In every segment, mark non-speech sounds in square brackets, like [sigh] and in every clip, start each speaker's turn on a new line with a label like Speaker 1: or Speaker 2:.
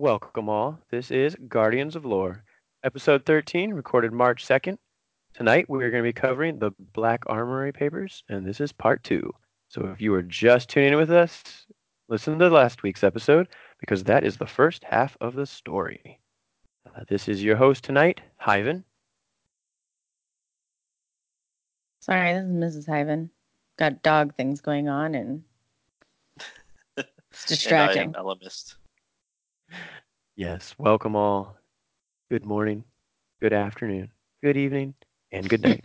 Speaker 1: Welcome all. This is Guardians of Lore, episode 13, recorded March 2nd. Tonight we are going to be covering the Black Armory papers, and this is part two. So if you are just tuning in with us, listen to last week's episode because that is the first half of the story. Uh, this is your host tonight, Hyven.
Speaker 2: Sorry, this is Mrs. Hyven. Got dog things going on and [laughs] it's distracting.
Speaker 3: And I am Elemist.
Speaker 1: Yes, welcome all. Good morning, good afternoon, good evening, and good night.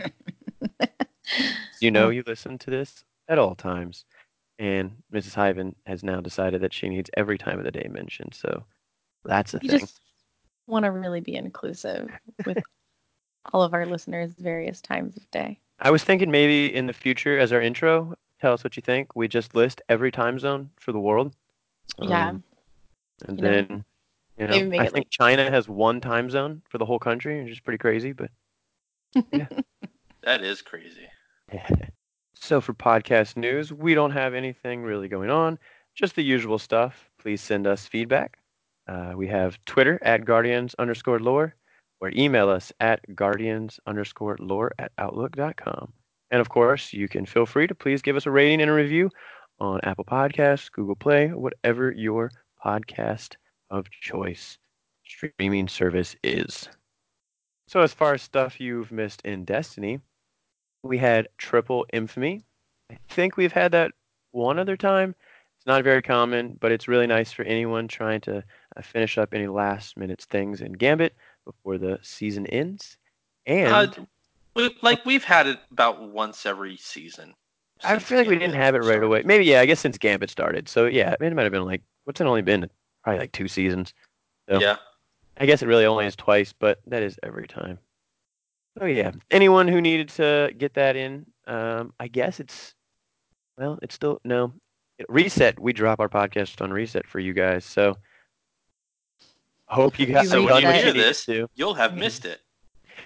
Speaker 1: [laughs] you know you listen to this at all times. And Mrs. Hyven has now decided that she needs every time of the day mentioned. So that's a
Speaker 2: We
Speaker 1: thing.
Speaker 2: just want to really be inclusive with [laughs] all of our listeners various times of day.
Speaker 1: I was thinking maybe in the future, as our intro, tell us what you think. We just list every time zone for the world.
Speaker 2: Yeah.
Speaker 1: Um, and
Speaker 2: You know,
Speaker 1: then, you
Speaker 2: maybe
Speaker 1: know,
Speaker 2: make
Speaker 1: I
Speaker 2: it
Speaker 1: think China has one time zone for the whole country, which is pretty crazy. But [laughs]
Speaker 3: That is crazy. [laughs]
Speaker 1: so for podcast news, we don't have anything really going on, just the usual stuff. Please send us feedback. Uh, we have Twitter at guardians underscore lore or email us at guardians underscore lore at outlook.com. And of course, you can feel free to please give us a rating and a review on Apple Podcasts, Google Play, whatever your podcast of choice streaming service is. So, as far as stuff you've missed in Destiny, we had Triple Infamy. I think we've had that one other time. It's not very common, but it's really nice for anyone trying to uh, finish up any last minute things in Gambit before the season ends. And
Speaker 3: Uh, we, like we've had it about once every season.
Speaker 1: I feel like we didn't have it right
Speaker 3: started.
Speaker 1: away. Maybe yeah, I guess since Gambit started. So yeah, it might have been like what's it only been? Probably like two seasons. So
Speaker 3: Yeah.
Speaker 1: I guess it really only is twice, but that is every time. Oh yeah. Anyone who needed to get that in, um, I guess it's well, it's still no. Reset, we drop our podcast on reset for you guys. So hope you guys.
Speaker 2: You
Speaker 3: So
Speaker 1: done
Speaker 3: when you
Speaker 1: what
Speaker 2: reset.
Speaker 1: you
Speaker 3: hear
Speaker 1: needed
Speaker 3: this,
Speaker 1: to.
Speaker 3: you'll have missed it.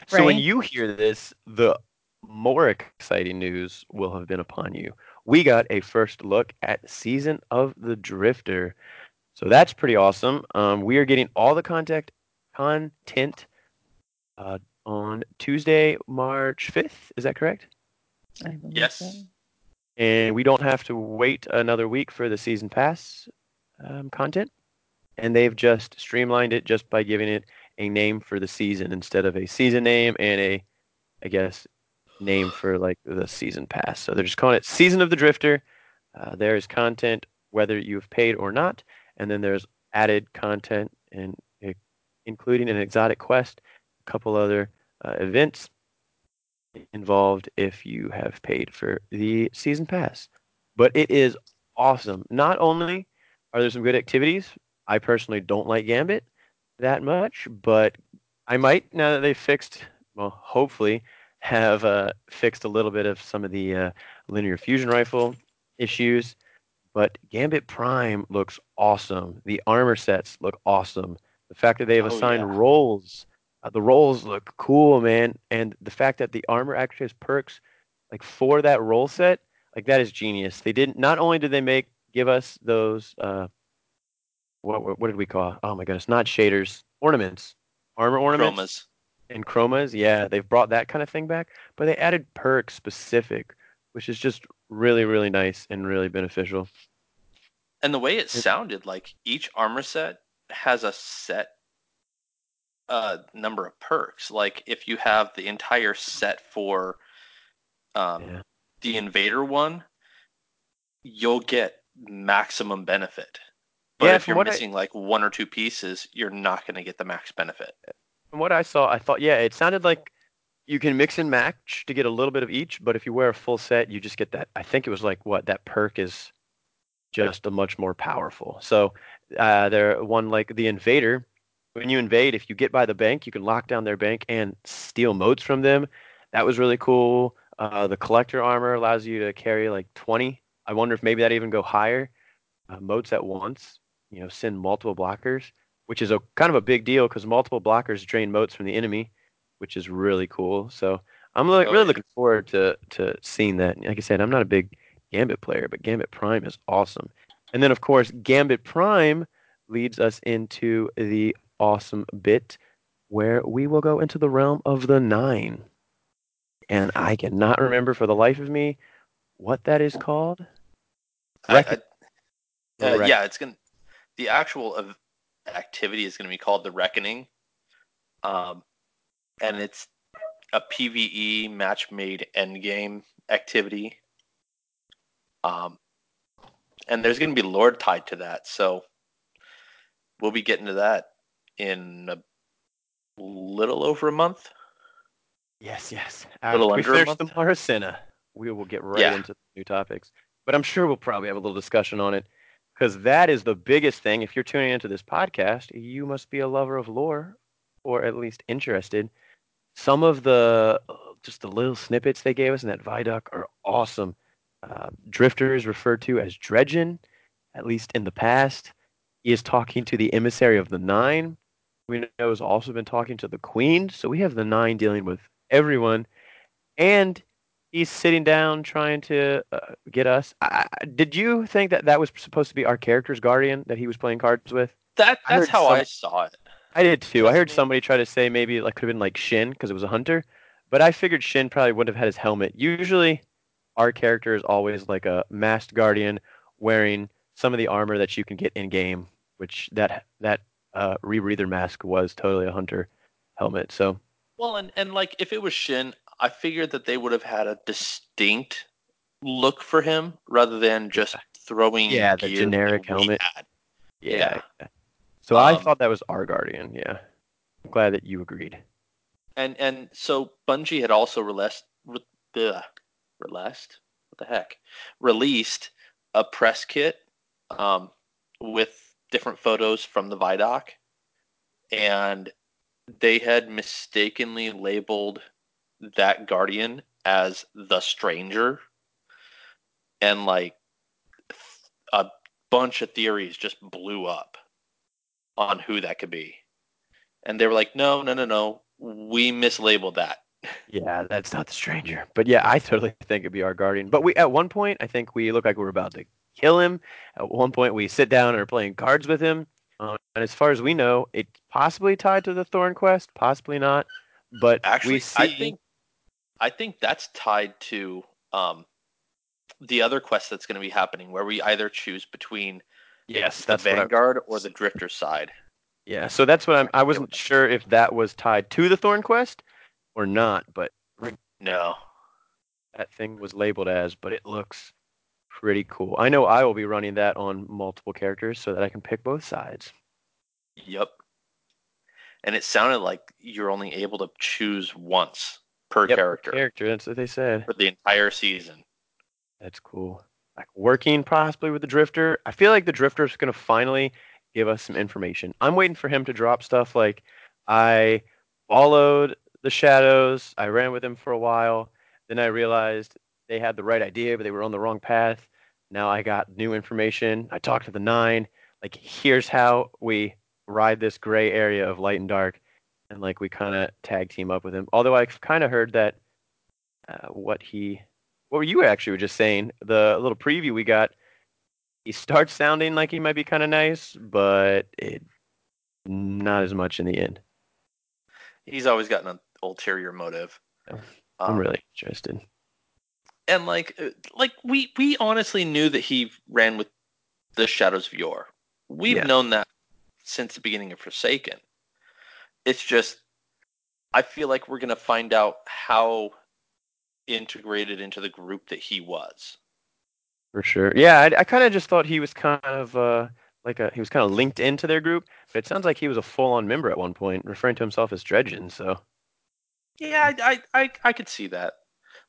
Speaker 1: So when you hear this, the more exciting news will have been upon you. We got a first look at Season of the Drifter. So that's pretty awesome. Um, we are getting all the contact content uh, on Tuesday, March 5th. Is that correct?
Speaker 3: Yes.
Speaker 2: so.
Speaker 1: And we don't have to wait another week for the season pass um, content. And they've just streamlined it just by giving it a name for the season instead of a season name and a, I guess, name for like the season pass. So they're just calling it Season of the Drifter. Uh, there is content whether you've paid or not, and then there's added content and uh, including an exotic quest, a couple other uh, events involved if you have paid for the season pass. But it is awesome. Not only are there some good activities, I personally don't like Gambit that much, but I might now that they've fixed, well, hopefully, have uh, fixed a little bit of some of the uh, linear fusion rifle issues. But Gambit Prime looks awesome. The armor sets look awesome. The fact that they've
Speaker 3: Oh,
Speaker 1: assigned
Speaker 3: yeah.
Speaker 1: roles, uh, the roles look cool, man. And the fact that the armor actually has perks, like for that role set, like that is genius. They didn't. Not only did they make give us those, uh, what what what did we call? Oh my goodness, not shaders, ornaments, armor ornaments
Speaker 3: Chromas.
Speaker 1: And chromas. Yeah, they've brought that kind of thing back, but they added perks specific, which is just really really nice and really beneficial.
Speaker 3: And the way it sounded, like each armor set has a set uh, number of perks. Like if you have the entire set for um,
Speaker 1: Yeah.
Speaker 3: the invader one, you'll get maximum benefit. But
Speaker 1: Yeah,
Speaker 3: if you're
Speaker 1: what I-
Speaker 3: missing like one or two pieces, you're not going to get the max benefit.
Speaker 1: From what I saw, I thought yeah, it sounded like you can mix and match to get a little bit of each, but if you wear a full set, you just get that. I think it was like what that perk is just a much more powerful. So uh, there one like the invader. When you invade, if you get by the bank, you can lock down their bank and steal motes from them. That was really cool. Uh, the collector armor allows you to carry like 20. I wonder if maybe that even go higher. Uh, motes at once, you know, send multiple blockers, which is a kind of a big deal because multiple blockers drain motes from the enemy, which is really cool. So I'm like
Speaker 3: Oh,
Speaker 1: really looking forward to to seeing that. Like I said, I'm not a big Gambit player, but Gambit Prime is awesome. And then of course Gambit Prime leads us into the awesome bit where we will go into the realm of the nine. And I cannot remember for the life of me what that is called.
Speaker 3: I-
Speaker 1: Reckon-
Speaker 3: I- uh, yeah, it's gonna. The actual of activity is gonna be called the Reckoning, um, and it's a PVE match made endgame activity. Um, and there's gonna be Lord tied to that, so we'll be getting to that in a little over a month.
Speaker 1: Yes, yes.
Speaker 3: Little
Speaker 1: After we
Speaker 3: under a
Speaker 1: finish the
Speaker 3: month?
Speaker 1: We will get right
Speaker 3: Yeah.
Speaker 1: into new topics. But I'm sure we'll probably have a little discussion on it because that is the biggest thing. If you're tuning into this podcast, you must be a lover of lore or at least interested. Some of the just the little snippets they gave us in that Vidoc are awesome. Uh, Drifter is referred to as Dredgen, at least in the past. He is talking to the emissary of the Nine. We know has also been talking to the Queen. So we have the Nine dealing with everyone, and he's sitting down trying to uh, get us. I, I- did you think that that was supposed to be our character's guardian that he was playing cards with?
Speaker 3: That that's
Speaker 1: heard
Speaker 3: how
Speaker 1: some-
Speaker 3: I saw it.
Speaker 1: I did too. I heard somebody try to say maybe it like could have been like Shin because it was a hunter, but I figured Shin probably wouldn't have had his helmet. Usually, our character is always like a masked guardian wearing some of the armor that you can get in game, which that that uh, rebreather mask was totally a hunter helmet. So
Speaker 3: Well, and, and like if it was Shin, I figured that they would have had a distinct look for him rather than just throwing
Speaker 1: Yeah, the generic helmet. yeah.
Speaker 3: Yeah.
Speaker 1: So I
Speaker 3: Um,
Speaker 1: thought that was our guardian. Yeah, I'm glad that you agreed.
Speaker 3: And and so Bungie had also released re, released what the heck released a press kit um, with different photos from the Vidoc, and they had mistakenly labeled that Guardian as the Stranger, and like a bunch of theories just blew up on who that could be, and they were like, no, no, no, no, we mislabeled that.
Speaker 1: Yeah, that's not the stranger. But yeah, I totally [laughs] think it'd be our guardian. But we at one point, I think we look like we're about to kill him. At one point, we sit down and are playing cards with him. Um, and as far as we know, it's possibly tied to the Thorn Quest, possibly not. But
Speaker 3: Actually,
Speaker 1: we see,
Speaker 3: I think I think that's tied to um, the other quest that's going to be happening, where we either choose between
Speaker 1: yes,
Speaker 3: the
Speaker 1: that's what I,
Speaker 3: Vanguard or the Drifter side.
Speaker 1: yeah. So that's what I'm. I wasn't sure if that was tied to the Thorn Quest or not, but
Speaker 3: No,
Speaker 1: that thing was labeled as. But it looks pretty cool. I know I will be running that on multiple characters so that I can pick both sides.
Speaker 3: yep. And it sounded like you're only able to choose once per
Speaker 1: Yep,
Speaker 3: character
Speaker 1: Character. That's what they said.
Speaker 3: for the entire season.
Speaker 1: That's cool. Like working possibly with the Drifter. I feel like the Drifter's going to finally give us some information. I'm waiting for him to drop stuff like I followed the shadows. I ran with him for a while. Then I realized they had the right idea, but they were on the wrong path. Now I got new information. I talked to the Nine. Like, here's how we ride this gray area of light and dark. And like we kind of tag team up with him. Although I've kind of heard that uh, what he what were you actually were just saying? The little preview we got, he starts sounding like he might be kind of nice, but it not as much in the end.
Speaker 3: He's always got an ulterior motive.
Speaker 1: I'm
Speaker 3: Um,
Speaker 1: really interested.
Speaker 3: and like uh, like we we honestly knew that he ran with the Shadows of Yore. We've
Speaker 1: Yeah.
Speaker 3: known that since the beginning of Forsaken. It's just I feel like we're gonna find out how integrated into the group that he was.
Speaker 1: For sure. Yeah, I, I kind of just thought he was kind of uh, like a he was kind of linked into their group, but it sounds like he was a full-on member at one point, referring to himself as Dredgen. So
Speaker 3: Yeah, I, I I I could see that.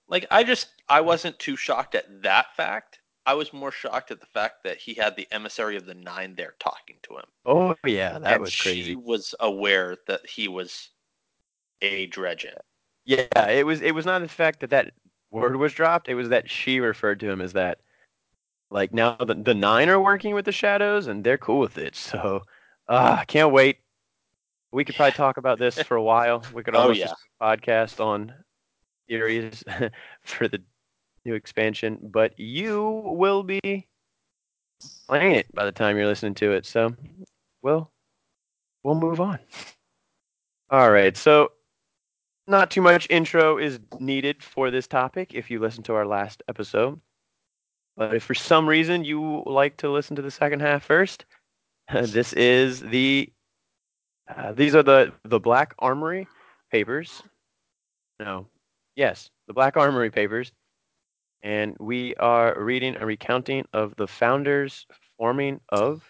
Speaker 3: Like I just I wasn't too shocked at that fact. I was more shocked at the fact that he had the emissary of the nine there talking to him.
Speaker 1: oh yeah, that
Speaker 3: and
Speaker 1: was crazy.
Speaker 3: She was aware that he was a dredgen.
Speaker 1: Yeah, it was it was not the fact that that word was dropped. It was that she referred to him as that. Like now the the nine are working with the shadows and they're cool with it. [laughs] So ah, can't wait. We could probably talk about this for a while. We could [laughs]
Speaker 3: Oh, yeah.
Speaker 1: just podcast on theories [laughs] for the new expansion, but you will be playing it by the time you're listening to it. So we'll we'll move on. All right, so not too much intro is needed for this topic if you listen to our last episode. But if for some reason you like to listen to the second half first, [laughs] this is the uh, these are the the Black Armory papers. No, yes, the Black Armory papers, and we are reading a recounting of the founders forming of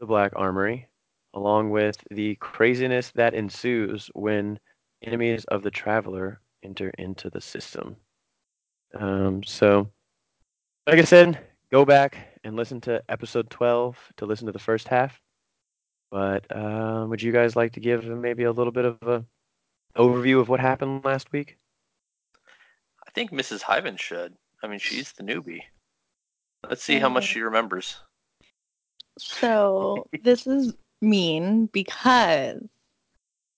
Speaker 1: the Black Armory, along with the craziness that ensues when enemies of the traveler enter into the system. Um, so, like I said, go back and listen to episode 12 to listen to the first half. But uh, would you guys like to give maybe a little bit of a overview of what happened last week?
Speaker 3: I think Mrs. Hyven should. I mean, she's the newbie. Let's see how much she remembers.
Speaker 2: So this is mean because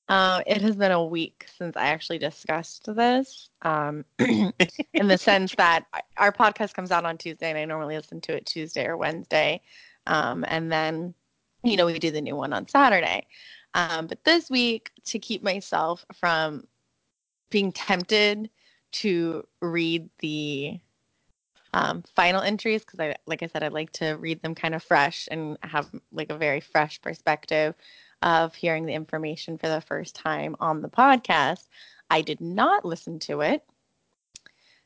Speaker 2: uh, it has been a week since I actually discussed this. Um, [clears throat] in the sense that our podcast comes out on Tuesday, and I normally listen to it Tuesday or Wednesday, um, and then you know we do the new one on Saturday. Um, but this week, to keep myself from being tempted to read the um, final entries because I, like I said, I like to read them kind of fresh and have like a very fresh perspective of hearing the information for the first time on the podcast. I did not listen to it.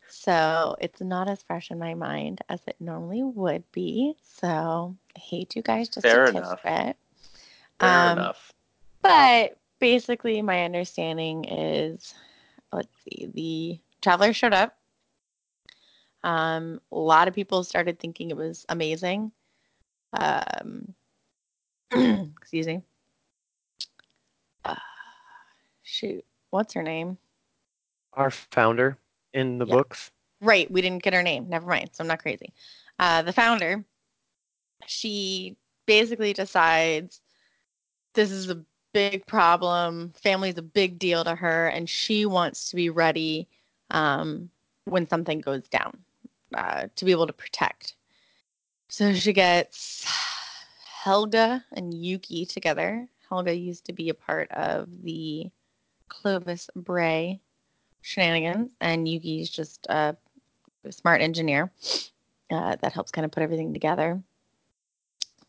Speaker 2: So it's not as fresh in my mind as it normally would be. So I hate you guys just
Speaker 3: Fair enough. Fair
Speaker 2: Um,
Speaker 3: enough.
Speaker 2: But basically, my understanding is let's see, the traveler showed up. Um, a lot of people started thinking it was amazing. Um, [clears throat] excuse me. Uh, shoot, what's her name?
Speaker 1: Our founder in the
Speaker 2: Yeah.
Speaker 1: books.
Speaker 2: Right, we didn't get her name. Never mind. So I'm not crazy. Uh, the founder, she basically decides this is a big problem. Family's a big deal to her, and she wants to be ready um, when something goes down uh, to be able to protect. So she gets Helga and Yuki together. Helga used to be a part of the Clovis Bray shenanigans, and Yuki's just a smart engineer uh, that helps kind of put everything together.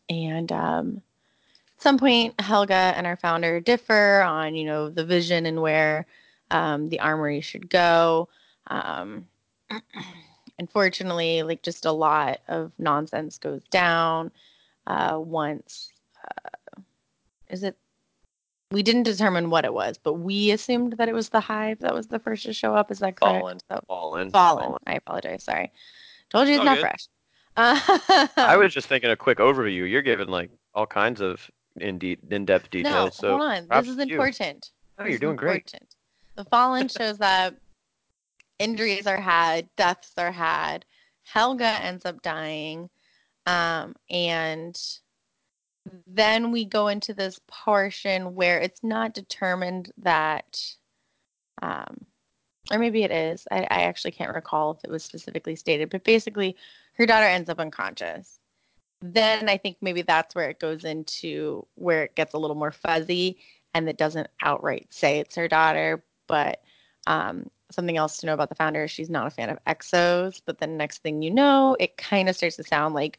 Speaker 2: And um, at some point, Helga and our founder differ on, you know, the vision and where um, the armory should go. Um, [clears throat] unfortunately, like just a lot of nonsense goes down uh, once. Uh, is it? We didn't determine what it was, but we assumed that it was the hive that was the first to show up. Is that correct?
Speaker 3: Fallen.
Speaker 2: So,
Speaker 1: Fallen.
Speaker 2: fallen. I apologize. Sorry. Told you it's
Speaker 3: all
Speaker 2: not
Speaker 3: good.
Speaker 2: fresh. Uh, [laughs]
Speaker 1: I was just thinking a quick overview. You're giving like all kinds of in de- in-depth details.
Speaker 2: no,
Speaker 1: so
Speaker 2: hold on. This is
Speaker 1: to you.
Speaker 2: important.
Speaker 1: No,
Speaker 2: This
Speaker 1: you're
Speaker 2: is
Speaker 1: doing great.
Speaker 2: important. The fallen shows that injuries are had, deaths are had. Helga ends up dying, um, and then we go into this portion where it's not determined that, um, or maybe it is. I, I actually can't recall if it was specifically stated, but basically, her daughter ends up unconscious. Then I think maybe that's where it goes into where it gets a little more fuzzy and it doesn't outright say it's her daughter. But um, something else to know about the founder she's not a fan of exos. But then next thing you know, it kind of starts to sound like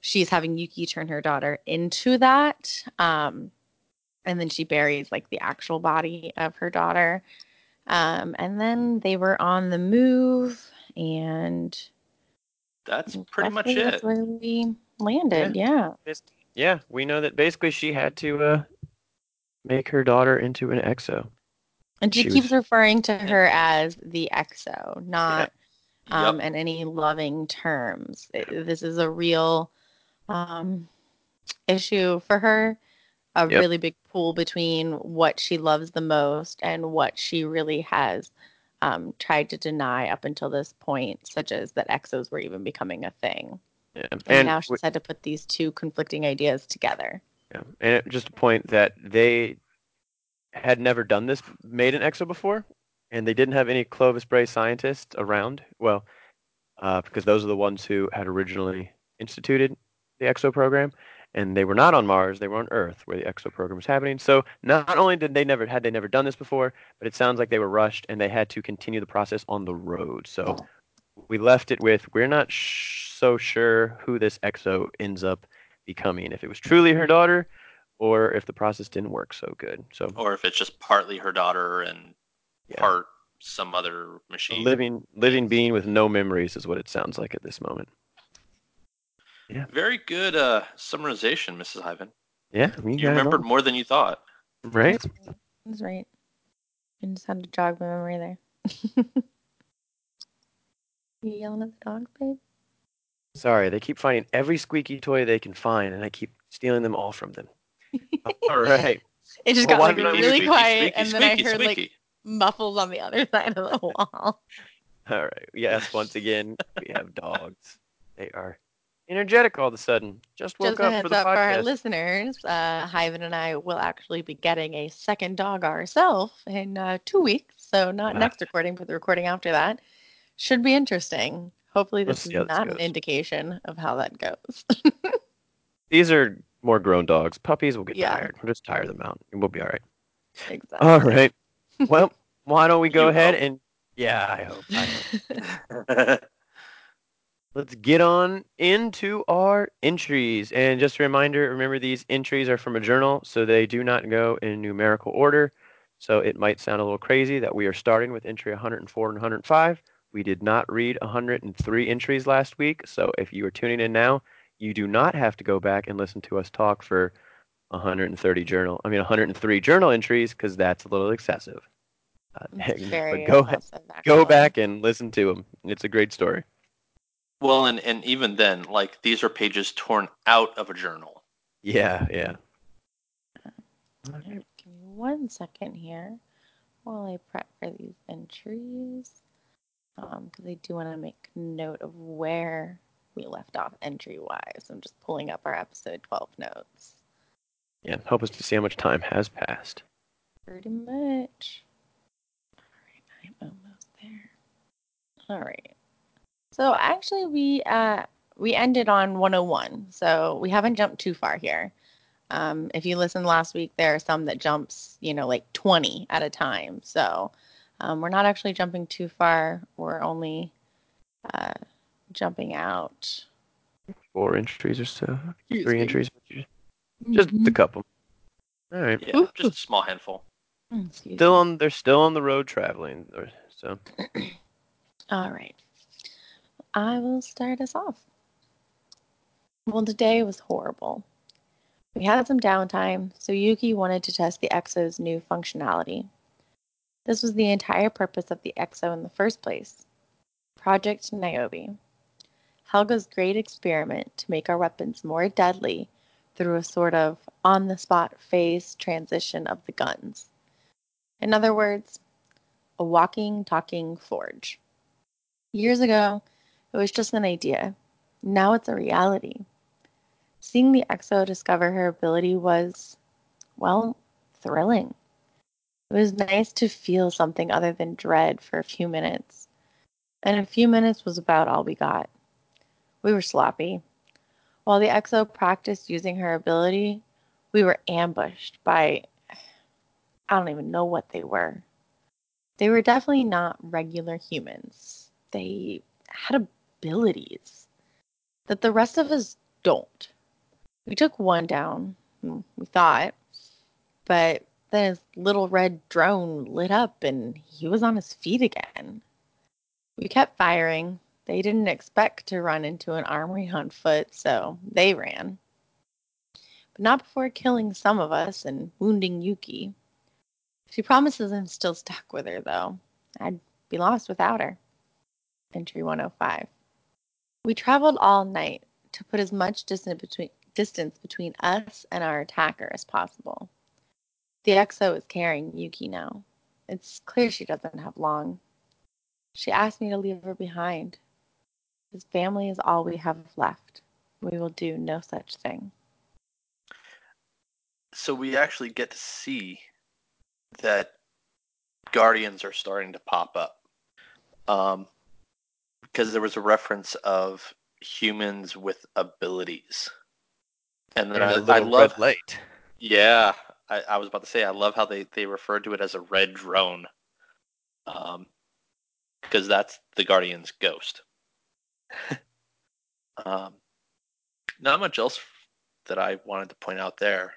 Speaker 2: she's having Yuki turn her daughter into that. Um, and then she buries like the actual body of her daughter. Um, and then they were on the move, and
Speaker 3: That's pretty much it.
Speaker 2: That's where we landed. Yeah.
Speaker 1: Yeah, we know that basically she had to uh, make her daughter into an exo.
Speaker 2: And she,
Speaker 1: She
Speaker 2: keeps
Speaker 1: was-
Speaker 2: referring to her as the EXO, not um,
Speaker 3: Yep.
Speaker 2: in any loving terms. It- this is a real um, issue for her, a
Speaker 1: Yep.
Speaker 2: really big pool between what she loves the most and what she really has um, tried to deny up until this point, such as that exos were even becoming a thing.
Speaker 1: Yeah.
Speaker 2: And, now
Speaker 1: w-
Speaker 2: she's had to put these two conflicting ideas together.
Speaker 1: Yeah. And just a point that they had never done this, made an EXO before, and they didn't have any Clovis Bray scientists around. Well, uh, because those are the ones who had originally instituted the EXO program, and they were not on Mars; they were on Earth, where the EXO program was happening. So not only did they never had they never done this before, but it sounds like they were rushed and they had to continue the process on the road. So we left it with we're not sh- so sure who this EXO ends up becoming. If it was truly her daughter, or if the process didn't work so good. So
Speaker 3: Or if it's just partly her daughter and
Speaker 1: yeah.
Speaker 3: part some other
Speaker 1: a
Speaker 3: machine.
Speaker 1: living living being with no memories is what it sounds like at this moment. Yeah.
Speaker 3: Very good uh, summarization, Mrs. Hyven.
Speaker 1: Yeah, you,
Speaker 3: You remembered more than you thought.
Speaker 1: right?
Speaker 2: That's right. I just had to jog my memory there. [laughs] you yelling at the dogs, babe?
Speaker 1: Sorry, they keep finding every squeaky toy they can find, and I keep stealing them all from them. [laughs] all right.
Speaker 2: It just
Speaker 1: Well,
Speaker 2: got like really
Speaker 3: Squeaky,
Speaker 2: quiet,
Speaker 3: squeaky,
Speaker 2: and then I heard like muffles on the other [laughs] side of the wall.
Speaker 1: All right. Yes, once again, we have dogs. They are energetic all of a sudden. Just woke
Speaker 2: Just
Speaker 1: up
Speaker 2: heads
Speaker 1: for the
Speaker 2: up for our listeners, uh, Hyven and I will actually be getting a second dog ourselves in uh, two weeks. So not
Speaker 1: Ah.
Speaker 2: next recording, but the recording after that. Should be interesting. Hopefully, this is
Speaker 1: how this
Speaker 2: not an indication of how that goes. [laughs]
Speaker 1: These are more grown dogs. Puppies will get
Speaker 2: Yeah.
Speaker 1: tired. We'll just tire them out. We'll be all right.
Speaker 2: exactly.
Speaker 1: All right. Well, [laughs] why don't we go
Speaker 3: You
Speaker 1: ahead
Speaker 3: hope.
Speaker 1: and yeah, I hope. I hope. [laughs] Let's get on into our entries. And just a reminder, remember these entries are from a journal, so they do not go in numerical order. So it might sound a little crazy that we are starting with entry 104 and 105. We did not read 103 entries last week, so if you are tuning in now, you do not have to go back and listen to us talk for 130 journal. I mean 103 journal entries because that's a little excessive. Uh, [laughs]
Speaker 2: very
Speaker 1: but go ahead,
Speaker 2: excessive,
Speaker 1: go back and listen to them. It's a great story.
Speaker 3: well, and, and even then, like these are pages torn out of a journal.
Speaker 1: Yeah, yeah.
Speaker 2: Alright, Give me one second here while I prep for these entries. Because I do want to make note of where we left off entry wise. I'm just pulling up our episode 12 notes.
Speaker 1: Yeah, help us to see how much time has passed.
Speaker 2: Pretty much. Alright, I'm almost there. Alright. So actually we uh we ended on 101. So we haven't jumped too far here. Um, if you listened last week, there are some that jumps, you know, like 20 at a time. So um, we're not actually jumping too far. We're only uh, jumping out.
Speaker 1: Four entries or so.
Speaker 2: Excuse
Speaker 1: Three
Speaker 2: me.
Speaker 1: entries. Just a couple. All right.
Speaker 3: Yeah, just a small handful.
Speaker 2: Mm, excuse
Speaker 1: Still
Speaker 2: me.
Speaker 1: on. They're still on the road traveling. or- So [clears throat]
Speaker 2: All right. I will start us off. Well, today was horrible. We had some downtime, so Yuki wanted to test the EXO's new functionality. This was the entire purpose of the EXO in the first place Project Niobe. Helga's great experiment to make our weapons more deadly through a sort of on the spot phase transition of the guns. In other words, a walking, talking forge. Years ago, it was just an idea. Now it's a reality. Seeing the EXO discover her ability was, well, thrilling. It was nice to feel something other than dread for a few minutes. And a few minutes was about all we got. We were sloppy. While the EXO practiced using her ability, we were ambushed by. I don't even know what they were. They were definitely not regular humans. They had abilities that the rest of us don't. We took one down, hmm, we thought, but then his little red drone lit up and he was on his feet again. We kept firing. They didn't expect to run into an armory on foot, so they ran. But not before killing some of us and wounding Yuki. She promises I'm still stuck with her, though. I'd be lost without her. Entry 105. We traveled all night to put as much distance between, distance between us and our attacker as possible. The EXO is carrying Yuki now. It's clear she doesn't have long. She asked me to leave her behind. His family is all we have left. We will do no such thing.
Speaker 3: So we actually get to see that guardians are starting to pop up. Um, because there was a reference of humans with abilities. And then
Speaker 1: And a
Speaker 3: I,
Speaker 1: little
Speaker 3: I love,
Speaker 1: red light.
Speaker 3: yeah, I, I was about to say, I love how they, they referred to it as a red drone. Um, because that's the Guardian's ghost. [laughs] um, not much else that I wanted to point out there.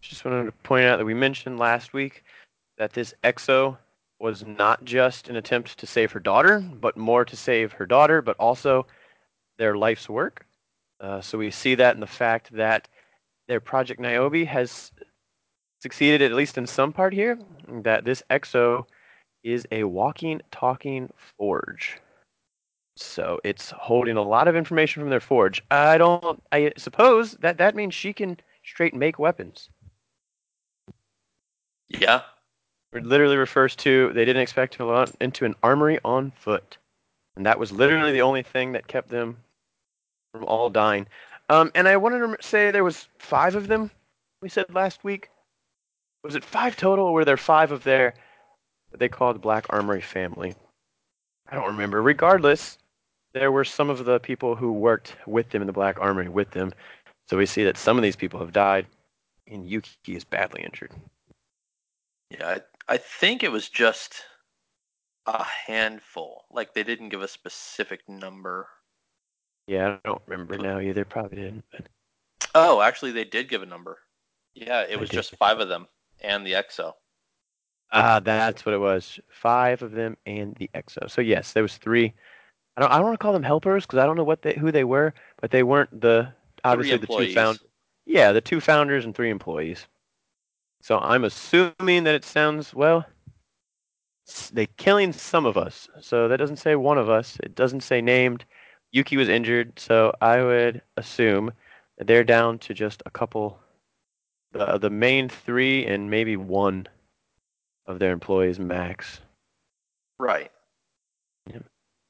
Speaker 1: Just wanted to point out that we mentioned last week that this EXO was not just an attempt to save her daughter, but more to save her daughter, but also their life's work. Uh, so we see that in the fact that their Project Niobe has succeeded, at least in some part here, that this EXO is a walking, talking forge. So it's holding a lot of information from their forge. I don't. I suppose that that means she can straight make weapons.
Speaker 3: Yeah,
Speaker 1: It literally refers to they didn't expect to launch into an armory on foot, and that was literally the only thing that kept them from all dying. Um, and I wanted to say there was five of them. We said last week. Was it five total, or were there five of their they called the Black Armory family? I don't remember. Regardless, there were some of the people who worked with them in the Black Armory with them. So we see that some of these people have died, and Yuki is badly injured.
Speaker 3: yeah. I, I think it was just a handful. Like they didn't give a specific number.
Speaker 1: Yeah, I don't remember now either. Probably didn't. But
Speaker 3: Oh, actually, they did give a number. Yeah, it was just five of them and the EXO.
Speaker 1: ah, that's what it was. Five of them and the EXO. So yes, there was three. I don't. I don't want to call them helpers because I don't know what they, who they were, but they weren't the obviously the two founders. Yeah, the two founders and three employees. So I'm assuming that it sounds well. They killing some of us. So that doesn't say one of us. It doesn't say named. Yuki was injured, so I would assume that they're down to just a couple. The the main three and maybe one of their employees max.
Speaker 3: Right.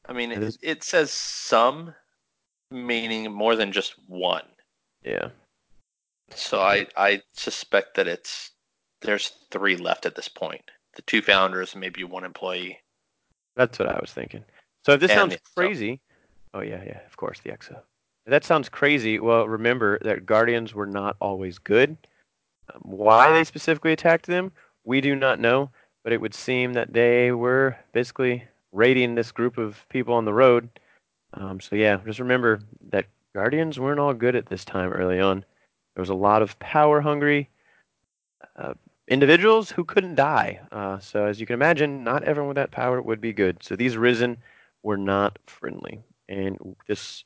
Speaker 3: I mean,
Speaker 1: It
Speaker 3: it, says some, meaning more than just one.
Speaker 1: Yeah.
Speaker 3: So I, I suspect that it's there's three left at this point. The two founders and maybe one employee.
Speaker 1: That's what I was thinking. So if this
Speaker 3: And
Speaker 1: sounds crazy, oh yeah, yeah, of course the EXO. If that sounds crazy. Well, remember that Guardians were not always good. Um, why they specifically attacked them, we do not know. But it would seem that they were basically raiding this group of people on the road. Um, so yeah, just remember that Guardians weren't all good at this time early on. There was a lot of power-hungry uh, individuals who couldn't die. Uh, so as you can imagine, not everyone with that power would be good. So these Risen were not friendly, and this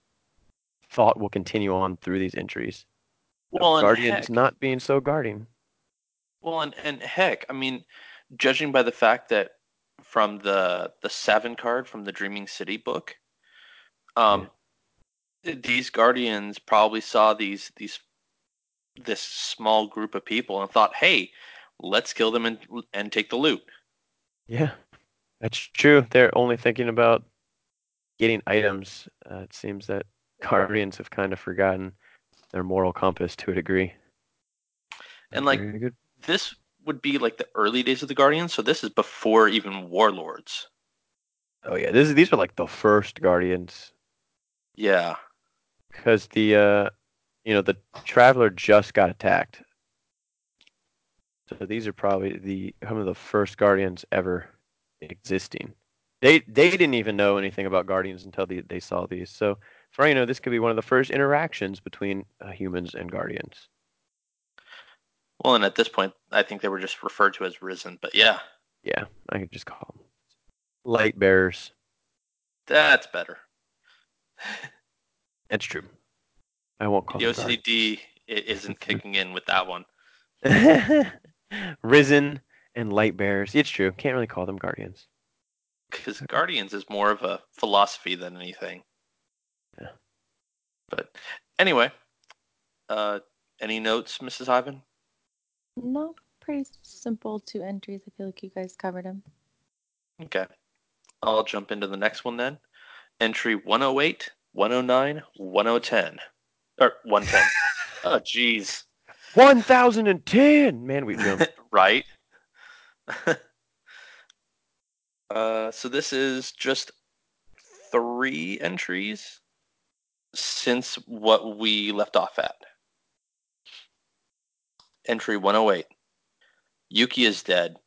Speaker 1: thought will continue on through these entries.
Speaker 3: Well, and
Speaker 1: Guardians
Speaker 3: heck,
Speaker 1: not being so guarding.
Speaker 3: well, and, and heck, I mean, judging by the fact that from the the seven card from the Dreaming City book, um, these guardians probably saw these these this small group of people and thought, hey, let's kill them and and take the loot.
Speaker 1: Yeah, that's true. They're only thinking about getting items. Uh, it seems that Guardians have kind of forgotten their moral compass to a degree.
Speaker 3: And, like,
Speaker 1: good.
Speaker 3: This would be like the early days of the Guardians, so this is before even Warlords.
Speaker 1: oh yeah, this is, these are like the first Guardians
Speaker 3: Yeah.
Speaker 1: because the uh, you know the Traveler just got attacked. So these are probably the some of the first Guardians ever existing. They they didn't even know anything about Guardians until they, they saw these. So for all you know, this could be one of the first interactions between uh, humans and Guardians.
Speaker 3: Well, and at this point, I think they were just referred to as Risen. But yeah,
Speaker 1: Yeah, I could just call them light bearers.
Speaker 3: that's better. [laughs]
Speaker 1: That's true. I won't call
Speaker 3: The OCD i- isn't [laughs] kicking in with that one. [laughs]
Speaker 1: Risen and light bearers. It's true. Can't really call them Guardians.
Speaker 3: Because Guardians is more of a philosophy than anything.
Speaker 1: Yeah.
Speaker 3: But anyway, uh, any notes, Mrs. Hyven?
Speaker 2: No, pretty simple two entries. I feel like you guys covered them.
Speaker 3: Okay. I'll jump into the next one then. Entry 108, 109, 110. Or 110. [laughs] oh, jeez.
Speaker 1: 1010! Man, we jumped. [laughs]
Speaker 3: right? [laughs] uh, so this is just three entries. since what we left off at. Entry 108. Yuki is dead.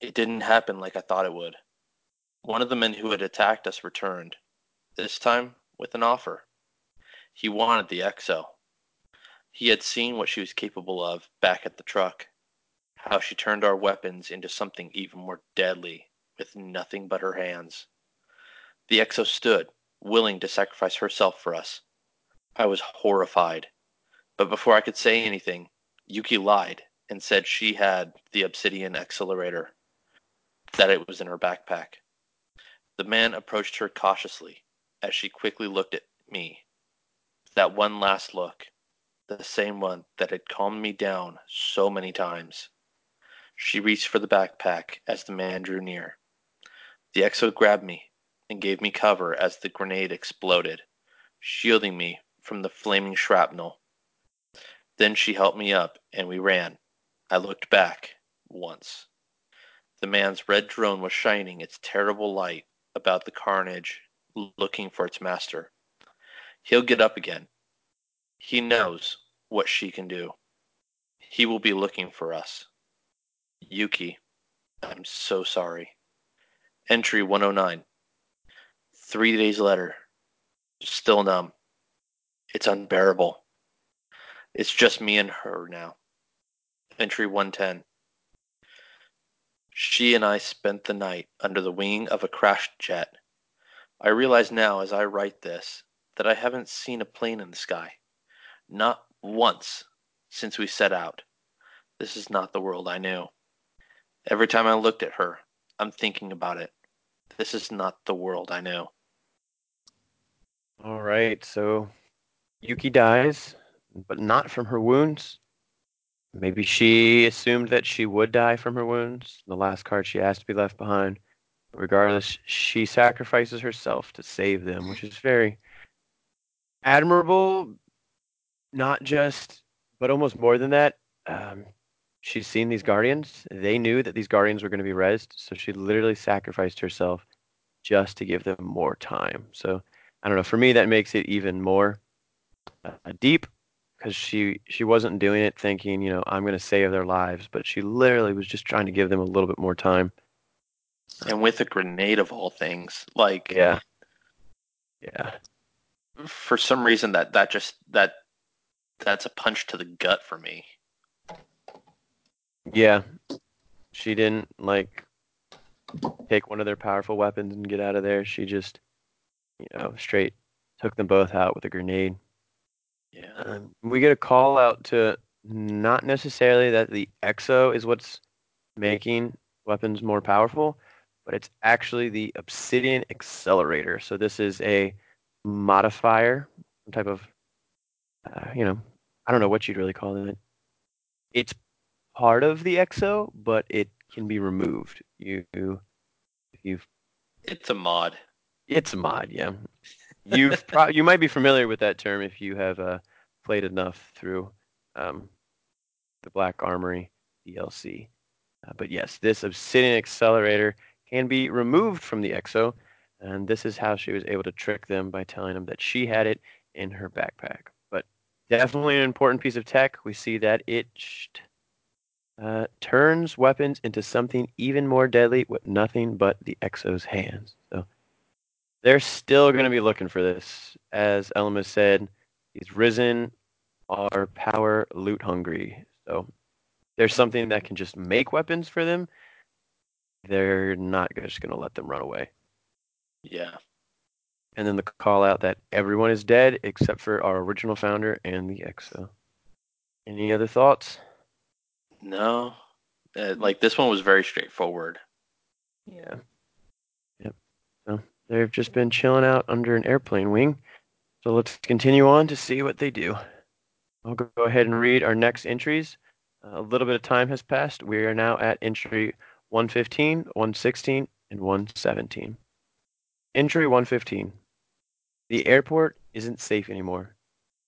Speaker 3: It didn't happen like I thought it would. One of the men who had attacked us returned, this time with an offer. He wanted the EXO. He had seen what she was capable of back at the truck, how she turned our weapons into something even more deadly with nothing but her hands. The EXO stood, willing to sacrifice herself for us. I was horrified. But before I could say anything, Yuki lied and said she had the obsidian accelerator, that it was in her backpack. The man approached her cautiously as she quickly looked at me. That one last look, the same one that had calmed me down so many times. She reached for the backpack as the man drew near. The exo grabbed me and gave me cover as the grenade exploded, shielding me from the flaming shrapnel. Then she helped me up and we ran. I looked back once. The man's red drone was shining its terrible light about the carnage, looking for its master. He'll get up again. He knows what she can do. He will be looking for us. Yuki, I'm so sorry. Entry 109. Three days later. Still numb. It's unbearable. It's just me and her now. Entry 110. She and I spent the night under the wing of a crashed jet. I realize now as I write this that I haven't seen a plane in the sky. Not once since we set out. This is not the world I knew. Every time I looked at her, I'm thinking about it. This is not the world I knew.
Speaker 1: All right, so Yuki dies, but not from her wounds. Maybe she assumed that she would die from her wounds. The last card she asked to be left behind. Regardless, she sacrifices herself to save them, which is very admirable. Not just, but almost more than that. Um, she's seen these guardians. They knew that these guardians were going to be rezzed, so she literally sacrificed herself just to give them more time. So I don't know. For me, that makes it even more uh, deep because she she wasn't doing it thinking, you know, I'm going to save their lives, but she literally was just trying to give them a little bit more time.
Speaker 3: And with a grenade of all things, like
Speaker 1: yeah, yeah.
Speaker 3: For some reason, that that just that that's a punch to the gut for me.
Speaker 1: Yeah, she didn't like take one of their powerful weapons and get out of there. She just, you know, straight took them both out with a grenade.
Speaker 3: Yeah.
Speaker 1: Um, we get a call out to not necessarily that the exo is what's making weapons more powerful, but it's actually the obsidian accelerator. So this is a modifier, some type of, uh, you know, I don't know what you'd really call it. It's part of the exo, but it can be removed. You, if you've,
Speaker 3: it's a mod.
Speaker 1: It's a mod, yeah. You've pro- you might be familiar with that term if you have uh, played enough through um, the Black Armory DLC. Uh, but yes, this Obsidian Accelerator can be removed from the Exo, and this is how she was able to trick them by telling them that she had it in her backpack. But definitely an important piece of tech. We see that it uh, turns weapons into something even more deadly with nothing but the Exo's hands. So they're still going to be looking for this. As Elma said, these risen are power loot hungry. So there's something that can just make weapons for them. They're not just going to let them run away.
Speaker 3: Yeah.
Speaker 1: And then the call out that everyone is dead except for our original founder and the EXO. Any other thoughts?
Speaker 3: No. Uh, like this one was very straightforward.
Speaker 1: Yeah. They've just been chilling out under an airplane wing. So let's continue on to see what they do. I'll go ahead and read our next entries. a little bit of time has passed. We are now at entry 115, 116, and 117. Entry 115. The airport isn't safe anymore.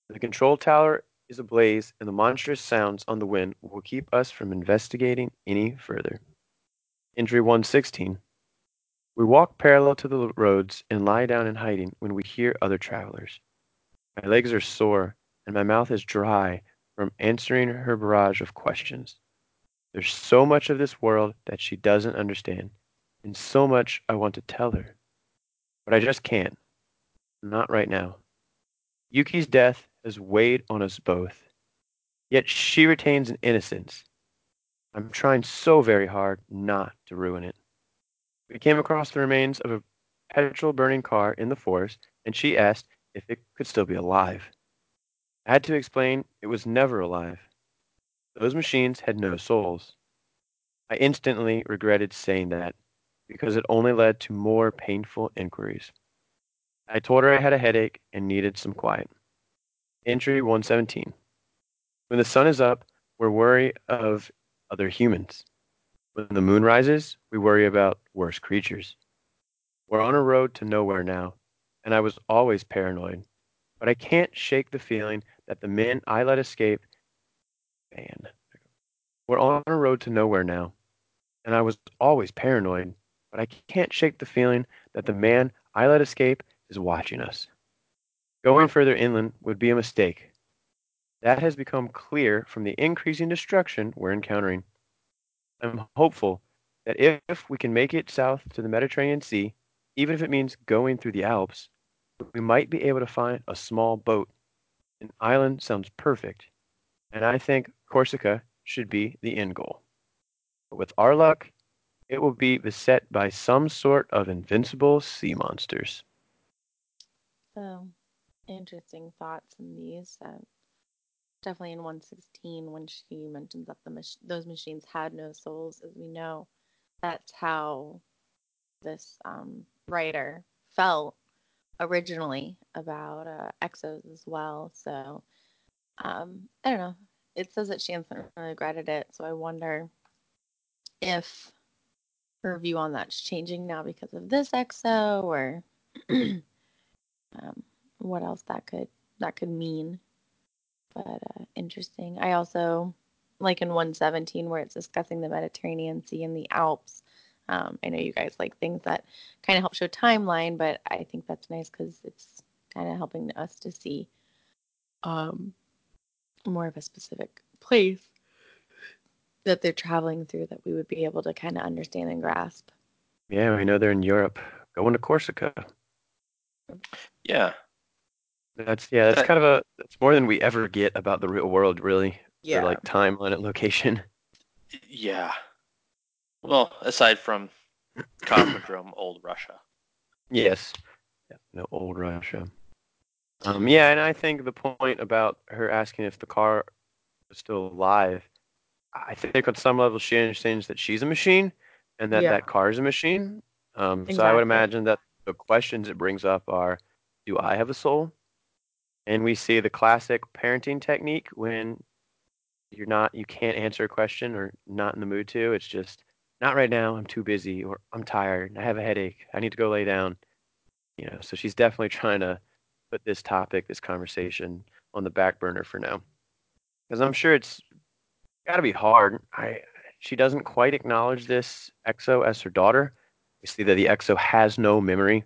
Speaker 1: The control tower is ablaze, and the monstrous sounds on the wind will keep us from investigating any further. Entry 116. We walk parallel to the roads and lie down in hiding when we hear other travelers. My legs are sore, and my mouth is dry from answering her barrage of questions. There's so much of this world that she doesn't understand, and so much I want to tell her. But I just can't. Not right now. Yuki's death has weighed on us both, yet she retains an innocence. I'm trying so very hard not to ruin it. We came across the remains of a petrol burning car in the forest, and she asked if it could still be alive. I had to explain it was never alive. Those machines had no souls. I instantly regretted saying that because it only led to more painful inquiries. I told her I had a headache and needed some quiet. Entry 117. When the sun is up, we're worried of other humans. When the moon rises, we worry about worse creatures. We're on a road to nowhere now, and I was always paranoid, but I can't shake the feeling that the men I let escape. Man. We're on a road to nowhere now, and I was always paranoid, but I can't shake the feeling that the man I let escape is watching us. Going further inland would be a mistake. That has become clear from the increasing destruction we're encountering. I'm hopeful that if we can make it south to the Mediterranean Sea, even if it means going through the Alps, we might be able to find a small boat. An island sounds perfect, and I think Corsica should be the end goal. But with our luck, it will be beset by some sort of invincible sea monsters.
Speaker 2: So, interesting thoughts in these. Definitely in 116, when she mentions that the mach- those machines had no souls, as we know, that's how this um, writer felt originally about uh, exos as well. So, um, I don't know. It says that she hasn't regretted it, so I wonder if her view on that's changing now because of this exo, or [clears throat] um, what else that could that could mean. But uh, interesting. I also like in 117 where it's discussing the Mediterranean Sea and the Alps. Um, I know you guys like things that kind of help show timeline, but I think that's nice because it's kind of helping us to see um, more of a specific place that they're traveling through that we would be able to kind of understand and grasp.
Speaker 1: Yeah, we know they're in Europe. Going to Corsica.
Speaker 3: Yeah.
Speaker 1: That's yeah, that's kind of a that's more than we ever get about the real world really. For like timeline and location. [laughs]
Speaker 3: Yeah. Well, aside from Cosmodrome, old Russia.
Speaker 1: Yes. Yeah, no old Russia. Um, yeah, and I think the point about her asking if the car is still alive, I think on some level she understands that she's a machine and that
Speaker 2: Yeah.
Speaker 1: that car is a machine. Um, So I would imagine that the questions it brings up are, do I have a soul? And we see the classic parenting technique when you're not, you can't answer a question or not in the mood to. It's just not right now. I'm too busy or I'm tired. I have a headache. I need to go lay down. You know, so she's definitely trying to put this topic, this conversation on the back burner for now. Because I'm sure it's got to be hard. I she doesn't quite acknowledge this EXO as her daughter. We see that the EXO has no memory.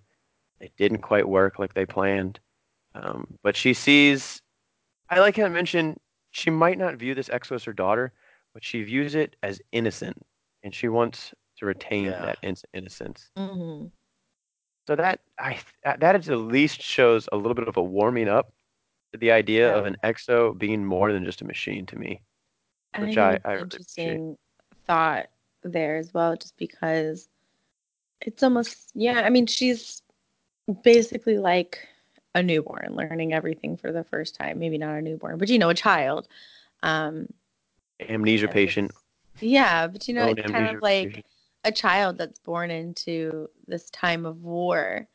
Speaker 1: It didn't quite work like they planned. Um, but she sees. I like how I mentioned she might not view this EXO as her daughter, but she views it as innocent, and she wants to retain
Speaker 3: Yeah.
Speaker 1: that in- innocence.
Speaker 2: hmm
Speaker 1: So that I that at least shows a little bit of a warming up to the idea
Speaker 2: Yeah.
Speaker 1: of an EXO being more than just a machine to me.
Speaker 2: And
Speaker 1: Which I- I really appreciate.
Speaker 2: thought there as well, just because it's almost yeah. I mean, she's basically like a newborn learning everything for the first time. Maybe not a newborn, but you know, a child. Um,
Speaker 1: Amnesia patient.
Speaker 2: Yeah, but you know,
Speaker 1: Own
Speaker 2: it's kind of like
Speaker 1: patient.
Speaker 2: a child that's born into this time of war,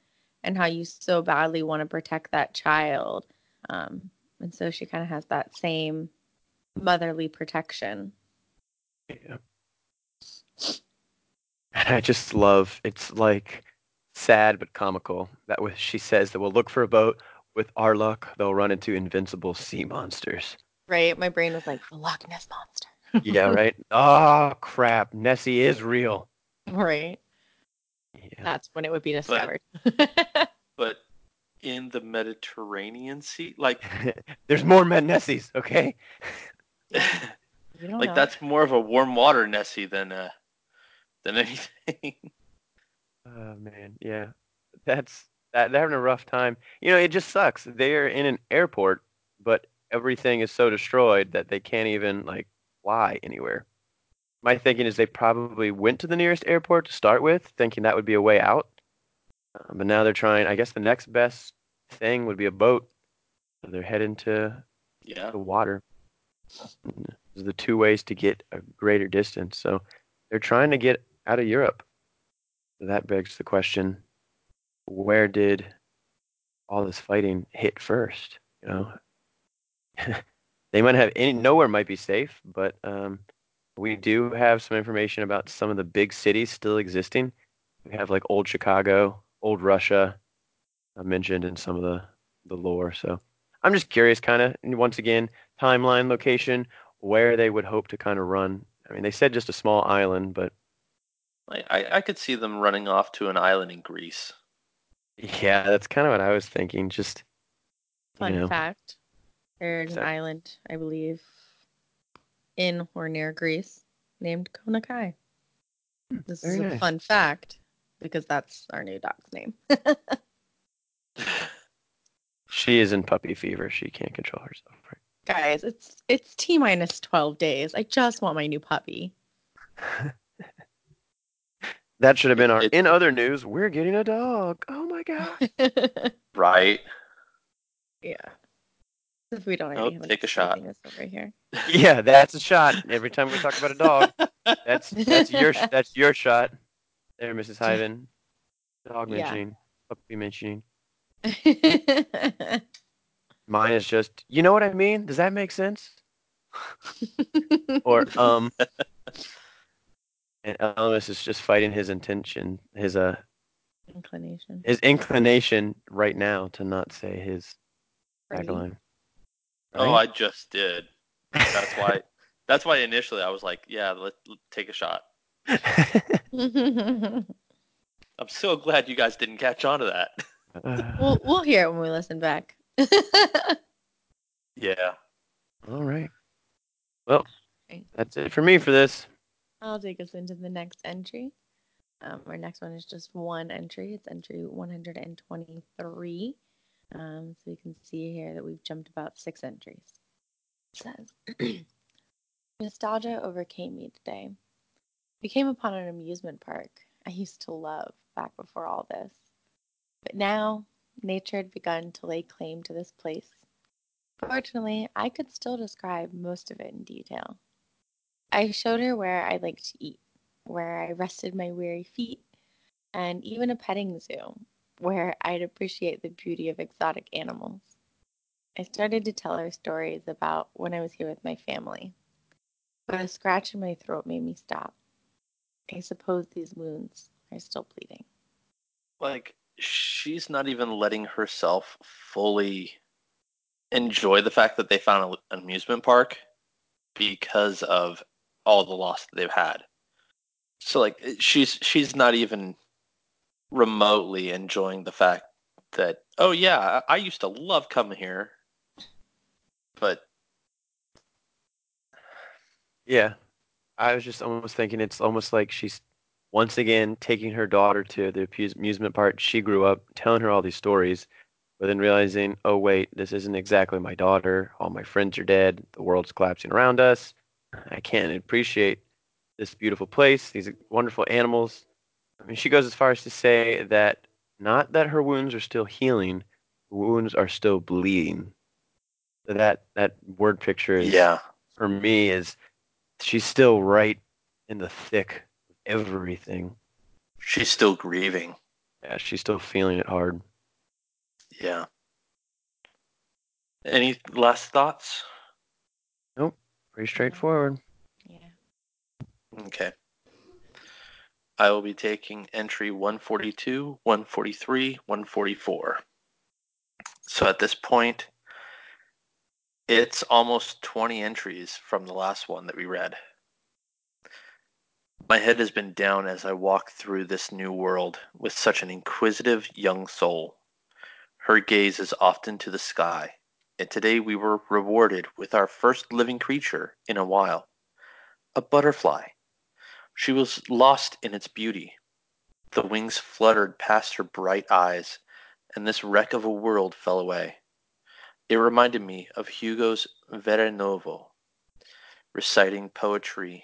Speaker 2: and how you so badly want to protect that child. Um, and so she kind of has that same motherly protection.
Speaker 1: Yeah. And I just love it's like sad but comical that was she says that we'll look for a boat. With our luck, they'll run into invincible sea monsters.
Speaker 2: Right? My brain was like the Loch Ness monster.
Speaker 1: Yeah, [laughs] right. Oh crap! Nessie is real.
Speaker 2: Right.
Speaker 1: Yeah.
Speaker 2: That's when it would be discovered. [laughs]
Speaker 3: But in the Mediterranean Sea. Like, [laughs]
Speaker 1: There's more Med Nessies, okay?
Speaker 3: Like
Speaker 2: know.
Speaker 3: that's more of a warm water Nessie than uh than anything.
Speaker 1: Oh man, yeah. That's that they're having a rough time. You know, it just sucks. They're in an airport, but everything is so destroyed that they can't even like fly anywhere. My thinking is they probably went to the nearest airport to start with, thinking that would be a way out. Uh, but now they're trying. I guess the next best thing would be a boat. So they're heading to
Speaker 3: yeah.
Speaker 1: the water. Those are the two ways to get a greater distance. So they're trying to get out of Europe. That begs the question: Where did all this fighting hit first? You know, [laughs] they might have any nowhere might be safe, but um, we do have some information about some of the big cities still existing. We have like old Chicago, old Russia, uh, mentioned in some of the the lore. So I'm just curious, kind of once again, timeline, location, where they would hope to kind of run. I mean, they said just a small island, but
Speaker 3: I, I I could see them running off to an island in Greece.
Speaker 1: yeah, that's kind of what I was thinking. Just
Speaker 2: Fun
Speaker 1: you know,
Speaker 2: fact: There's an island, I believe, in or near Greece named Konakai. This is
Speaker 1: Hmm,
Speaker 2: a
Speaker 1: nice.
Speaker 2: fun fact because that's our new dog's name. [laughs]
Speaker 1: she is in puppy fever. She can't control herself. Right?
Speaker 2: Guys, it's it's T minus twelve days. I just want my new puppy. [laughs]
Speaker 1: That should have been our.
Speaker 3: It-
Speaker 1: in other news, we're getting a dog. Oh my [laughs] god.
Speaker 3: Right.
Speaker 2: yeah. If we don't
Speaker 3: Oh,
Speaker 2: have
Speaker 3: take a shot.
Speaker 2: craziness over here. [laughs]
Speaker 1: yeah, that's a shot. Every time we talk about a dog, that's that's your [laughs] that's your shot. There, Mrs. Hyven. Dog
Speaker 2: Yeah.
Speaker 1: puppy mentioning. Mine is just, you know what I mean? Does that make sense? Or um, and Elvis is just fighting his intention, his uh,
Speaker 2: inclination.
Speaker 1: his inclination right now to not say his
Speaker 2: Right.
Speaker 1: tagline.
Speaker 3: Oh, I just did. That's why. [laughs] That's why initially I was like, yeah, let, let take a shot. [laughs] I'm so glad you guys didn't catch on to that. [sighs]
Speaker 2: we'll we'll hear it when we listen back. [laughs]
Speaker 3: Yeah.
Speaker 1: All right. Well, that's it for me for this.
Speaker 2: I'll take us into the next entry. Um, our next one is just one entry. It's entry 123. Um, so you can see here that we've jumped about six entries. It says, [clears throat] Nostalgia overcame me today. We came upon an amusement park I used to love back before all this. But now, nature had begun to lay claim to this place. Fortunately, I could still describe most of it in detail. I showed her where I like to eat, where I rested my weary feet, and even a petting zoo where I'd appreciate the beauty of exotic animals. I started to tell her stories about when I was here with my family, but a scratch in my throat made me stop. I suppose these wounds are still bleeding.
Speaker 3: Like she's not even letting herself fully enjoy the fact that they found an amusement park because of all the loss that they've had. So like she's she's not even remotely enjoying the fact that oh yeah, I used to love coming here. But
Speaker 1: Yeah. I was just almost thinking it's almost like she's once again taking her daughter to the amusement park. She grew up telling her all these stories, but then realizing, oh, wait, this isn't exactly my daughter. All my friends are dead. The world's collapsing around us. I can't appreciate this beautiful place, these wonderful animals. I mean, she goes as far as to say that not that her wounds are still healing, wounds are still bleeding. That that word picture is
Speaker 3: yeah,
Speaker 1: for me is she's still right in the thick of everything.
Speaker 3: she's still grieving.
Speaker 1: Yeah, she's still feeling it hard.
Speaker 3: Yeah. Any last thoughts?
Speaker 1: Pretty straightforward.
Speaker 2: Yeah.
Speaker 3: Okay. I will be taking entry 142, 143, 144. So at this point, it's almost 20 entries from the last one that we read. My head has been down as I walk through this new world with such an inquisitive young soul. Her gaze is often to the sky, and today we were rewarded with our first living creature in a while. A butterfly. She was lost in its beauty. The wings fluttered past her bright eyes, and this wreck of a world fell away. It reminded me of Hugo's Vere Novo. Reciting poetry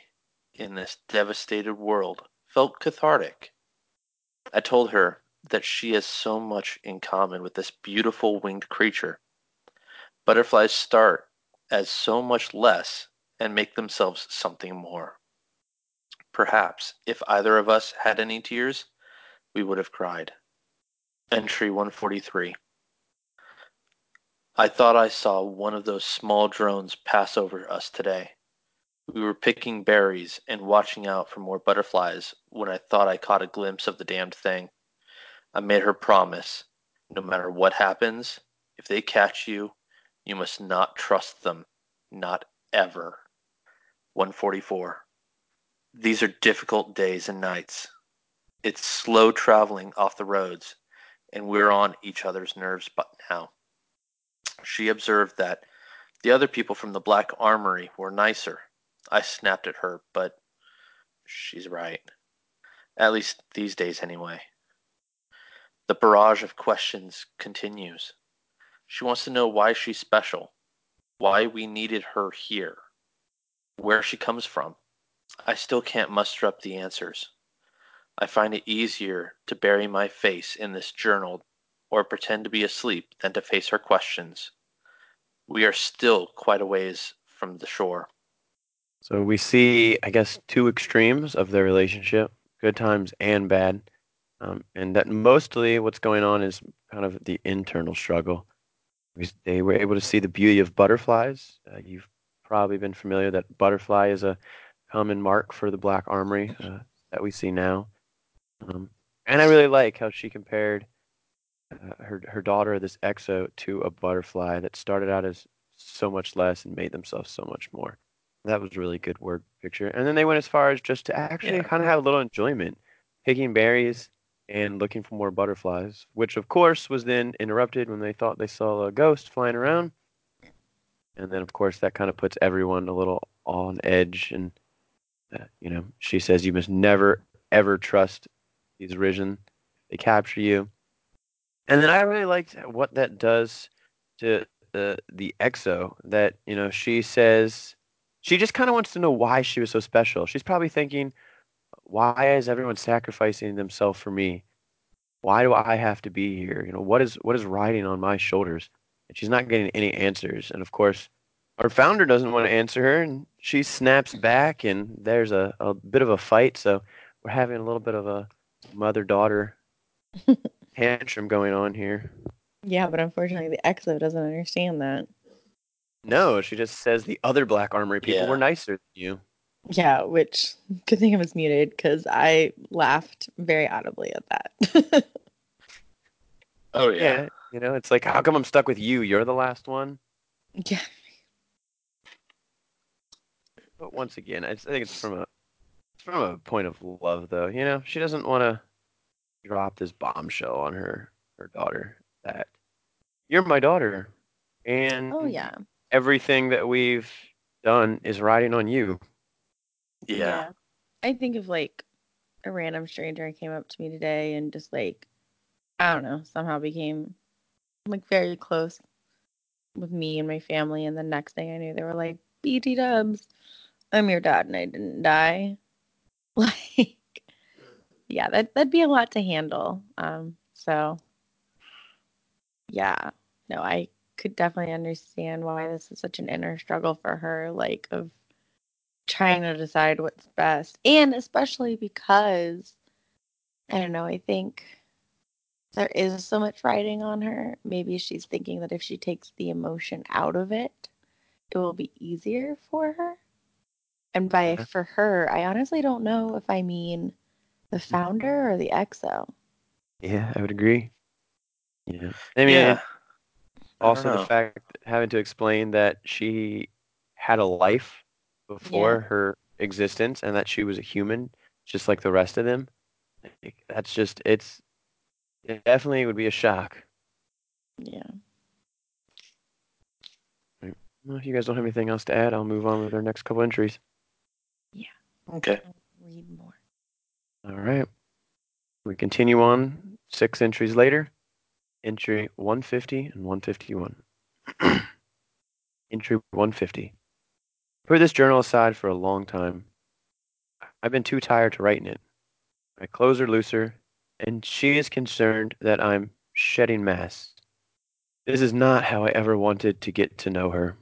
Speaker 3: in this devastated world felt cathartic. I told her that she has so much in common with this beautiful winged creature. Butterflies start as so much less and make themselves something more. Perhaps if either of us had any tears, we would have cried. Entry 143. I thought I saw one of those small drones pass over us today. We were picking berries and watching out for more butterflies when I thought I caught a glimpse of the damned thing. I made her promise no matter what happens, if they catch you, you must not trust them. Not ever. 144. These are difficult days and nights. It's slow traveling off the roads, and we're on each other's nerves but now. She observed that the other people from the Black Armory were nicer I snapped at her, but she's right. At least these days, anyway. The barrage of questions continues. She wants to know why she's special, why we needed her here, where she comes from. I still can't muster up the answers. I find it easier to bury my face in this journal or pretend to be asleep than to face her questions. We are still quite a ways from the shore.
Speaker 1: So we see, I guess, two extremes of their relationship, good times and bad. Um, and that mostly what's going on is kind of the internal struggle. We, they were able to see the beauty of butterflies. Uh, you've probably been familiar that butterfly is a common mark for the Black Armory uh, that we see now. Um, and I really like how she compared uh, her her daughter, this exo, to a butterfly that started out as so much less and made themselves so much more. That was really good word picture. And then they went as far as just to actually
Speaker 3: Yeah.
Speaker 1: kind of have a little enjoyment, picking berries and looking for more butterflies, which of course was then interrupted when they thought they saw a ghost flying around. And then of course that kind of puts everyone a little on edge. And uh, you know, she says you must never ever trust these risen. They capture you. And then I really liked what that does to the the exo. That you know she says she just kind of wants to know why she was so special. She's probably thinking, why is everyone sacrificing themselves for me? Why do I have to be here? You know, what is what is riding on my shoulders? And she's not getting any answers. And of course, our founder doesn't want to answer her, and she snaps back, and there's a, a bit of a fight. So we're having a little bit of a mother daughter [laughs] tantrum going on here.
Speaker 2: Yeah, but unfortunately, the exo doesn't understand that.
Speaker 1: No, she just says the other Black Armory people
Speaker 3: Yeah.
Speaker 1: were nicer than you.
Speaker 2: Yeah, which good thing I was muted because I laughed very audibly at that. [laughs]
Speaker 3: Oh
Speaker 1: Yeah. You know, it's like, how come I'm stuck with you? You're the last one.
Speaker 2: yeah,
Speaker 1: But once again, I think it's from a it's from a point of love, though. You know, she doesn't want to drop this bombshell on her her daughter that you're my daughter, and
Speaker 2: oh yeah,
Speaker 1: everything that we've done is riding on you.
Speaker 3: Yeah.
Speaker 2: I think if like a random stranger came up to me today and just like I don't know somehow became like very close with me and my family, and the next thing I knew they were like BT Dubs, I'm your dad and I didn't die. [laughs] Like, yeah, that that'd be a lot to handle. Um, so yeah, no, I could definitely understand why this is such an inner struggle for her, like of trying to decide what's best. And especially because I don't know, I think there is so much writing on her. Maybe she's thinking that if she takes the emotion out of it, it will be easier for her. And by
Speaker 1: Yeah.
Speaker 2: for her, I honestly don't know if I mean the founder or the exo.
Speaker 1: Yeah, I would agree. Yeah, I mean,
Speaker 3: yeah. I
Speaker 1: also the fact that having to explain that she had a life before her existence and that she was a human just like the rest of them like, that's just it's it definitely would be a shock
Speaker 2: Yeah.
Speaker 1: Well, if you guys don't have anything else to add, I'll move on with our next couple entries.
Speaker 3: Yeah.
Speaker 2: Okay. Read more.
Speaker 1: All right. We continue on six entries later. Entry 150 and 151. [clears throat] entry 150. Put this journal aside for a long time. I've been too tired to write in it. My clothes are looser, and she is concerned that I'm shedding mass. This is not how I ever wanted to get to know her.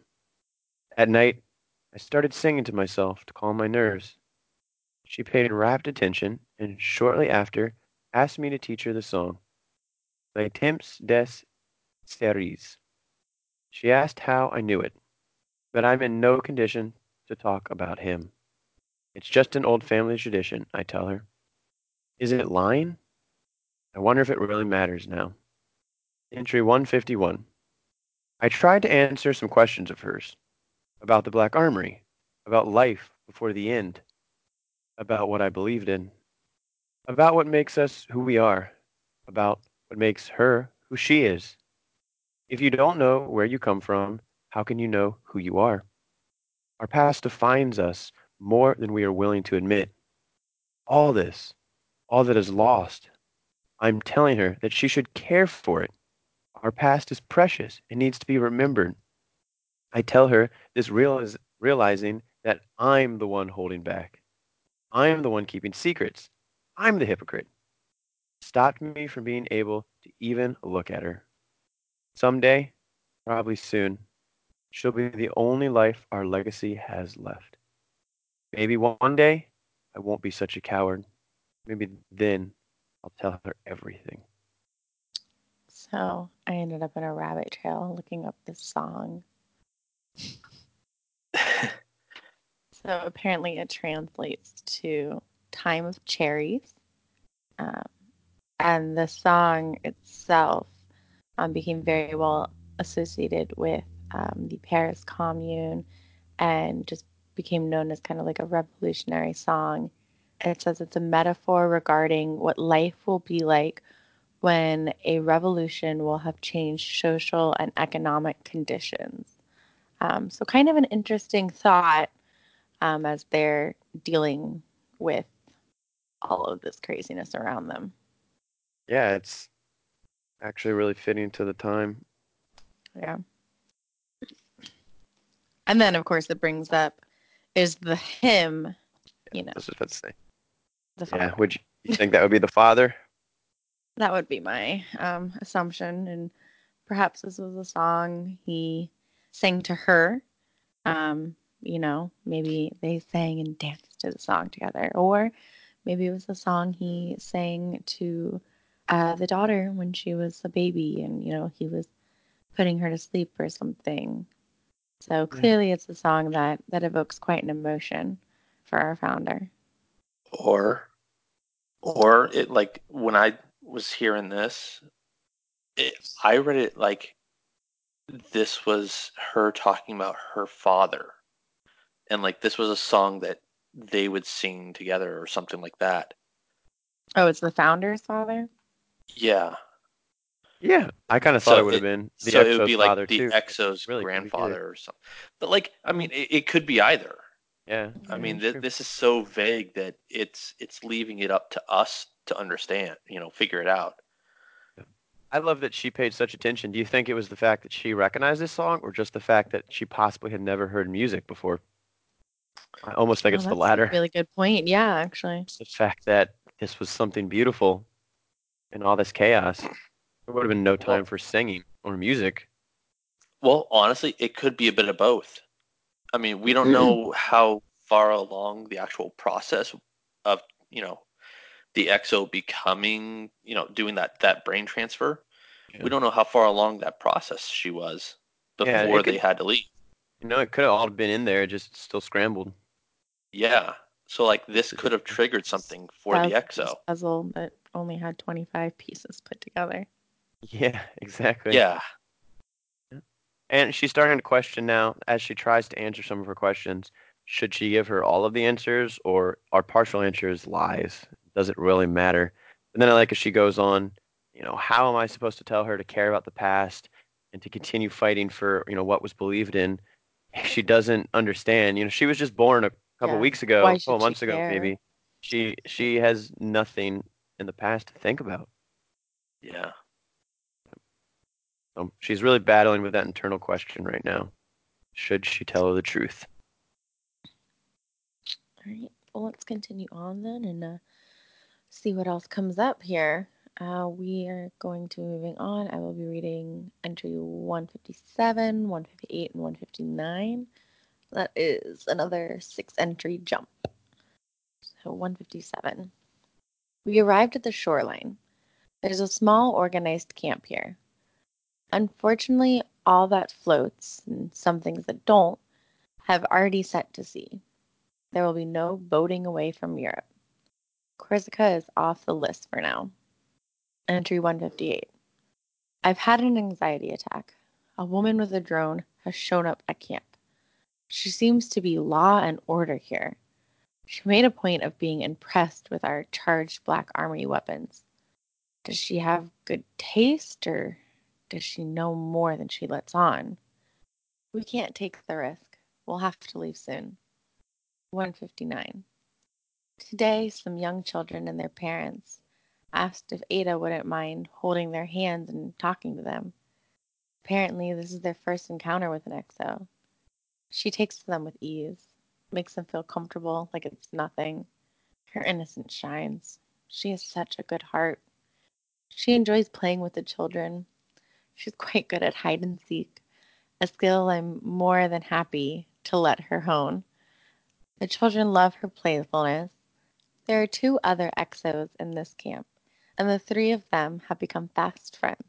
Speaker 1: At night, I started singing to myself to calm my nerves. She paid rapt attention, and shortly after asked me to teach her the song, Les Temps des Cerises. She asked how I knew it, but I'm in no condition to talk about him. It's just an old family tradition, I tell her. Is it lying? I wonder if it really matters now. Entry 151. I tried to answer some questions of hers about the Black Armory, about life before the end, about what I believed in, about what makes us who we are, about what makes her who she is. If you don't know where you come from, how can you know who you are? Our past defines us more than we are willing to admit. All this, all that is lost, I'm telling her that she should care for it. Our past is precious and needs to be remembered. I tell her this realiz- realizing that I'm the one holding back. I'm the one keeping secrets. I'm the hypocrite. Stopped me from being able to even look at her. Someday, probably soon, she'll be the only life our legacy has left. Maybe one day I won't be such a coward. Maybe then I'll tell her everything.
Speaker 2: So I ended up in a rabbit trail looking up this song. [laughs] So apparently it translates to Time of Cherries. Um, and the song itself um, became very well associated with um, the Paris Commune and just became known as kind of like a revolutionary song. It says it's a metaphor regarding what life will be like when a revolution will have changed social and economic conditions. Um, so, kind of an interesting thought um, as they're dealing with all of this craziness around them.
Speaker 1: Yeah, it's actually really fitting to the time.
Speaker 2: Yeah. And then, of course, it brings up is the him, you know,
Speaker 1: I was about to say.
Speaker 2: the
Speaker 1: Yeah, would you, you think that would be the father? [laughs]
Speaker 2: That would be my um, assumption. And perhaps this was a song he sang to her. Um, you know, maybe they sang and danced to the song together. Or maybe it was a song he sang to uh, the daughter when she was a baby and, you know, he was putting her to sleep or something. So mm. clearly it's a song that, that evokes quite an emotion for our founder.
Speaker 3: or or it like when I was hearing this, it, I read it like this was her talking about her father, and like this was a song that they would sing together or something like that.
Speaker 2: Oh, it's the founder's father?
Speaker 3: Yeah,
Speaker 1: Yeah, I kind of
Speaker 3: So
Speaker 1: thought it would have been the
Speaker 3: so it would be like the
Speaker 1: too.
Speaker 3: Exo's
Speaker 1: Really could be either.
Speaker 3: grandfather or something. But like, I mean, it, it could be either.
Speaker 1: Yeah,
Speaker 3: I
Speaker 1: yeah,
Speaker 3: mean, th- this is so vague that it's it's leaving it up to us to understand. You know, figure it out.
Speaker 1: I love that she paid such attention. Do you think it was the fact that she recognized this song, or just the fact that she possibly had never heard music before? I almost think
Speaker 2: Oh,
Speaker 1: it's the
Speaker 2: that's a
Speaker 1: latter.
Speaker 2: really good point. Yeah, actually.
Speaker 1: It's the fact that this was something beautiful in all this chaos. There would have been no time
Speaker 3: Well-
Speaker 1: for singing or music.
Speaker 3: Well, honestly, it could be a bit of both. I mean, we don't know how far along the actual process of, you know, the EXO becoming, you know, doing that that brain transfer.
Speaker 1: Yeah.
Speaker 3: We don't know how far along that process she was
Speaker 1: Yeah,
Speaker 3: before
Speaker 1: could-
Speaker 3: they had to leave.
Speaker 1: You know, it could have all been in there, just still scrambled.
Speaker 3: Yeah. So like this could have triggered something for the EXO.
Speaker 2: puzzle that only had 25 pieces put together.
Speaker 1: Yeah, [laughs] exactly.
Speaker 3: Yeah.
Speaker 1: And she's starting to question now as she tries to answer some of her questions. Should she give her all of the answers or are partial answers lies? Does it really matter? And then I like as she goes on, you know, how am I supposed to tell her to care about the past and to continue fighting for, you know, what was believed in? if [laughs] She doesn't understand. You know, she was just born a couple
Speaker 2: Yeah.
Speaker 1: weeks ago, a couple months ago,
Speaker 2: care?
Speaker 1: maybe. She she has nothing in the past to think about.
Speaker 3: Yeah.
Speaker 1: So she's really battling with that internal question right now. Should she tell her the truth?
Speaker 2: All right. Well, let's continue on then and uh, see what else comes up here. Uh, we are going to be moving on. I will be reading entry 157, 158, and 159. That is another six entry jump. So 157. We arrived at the shoreline. There's a small organized camp here. Unfortunately, all that floats and some things that don't have already set to sea. There will be no boating away from Europe. Corsica is off the list for now. Entry 158. I've had an anxiety attack. A woman with a drone has shown up at camp. She seems to be law and order here. She made a point of being impressed with our charged Black Armory weapons. Does she have good taste or does she know more than she lets on? We can't take the risk. We'll have to leave soon. 159. Today, some young children and their parents asked if Ada wouldn't mind holding their hands and talking to them. Apparently, this is their first encounter with an exo. She takes to them with ease, makes them feel comfortable like it's nothing. Her innocence shines. She has such a good heart. She enjoys playing with the children. She's quite good at hide and seek, a skill I'm more than happy to let her hone. The children love her playfulness. There are two other exos in this camp, and the three of them have become fast friends.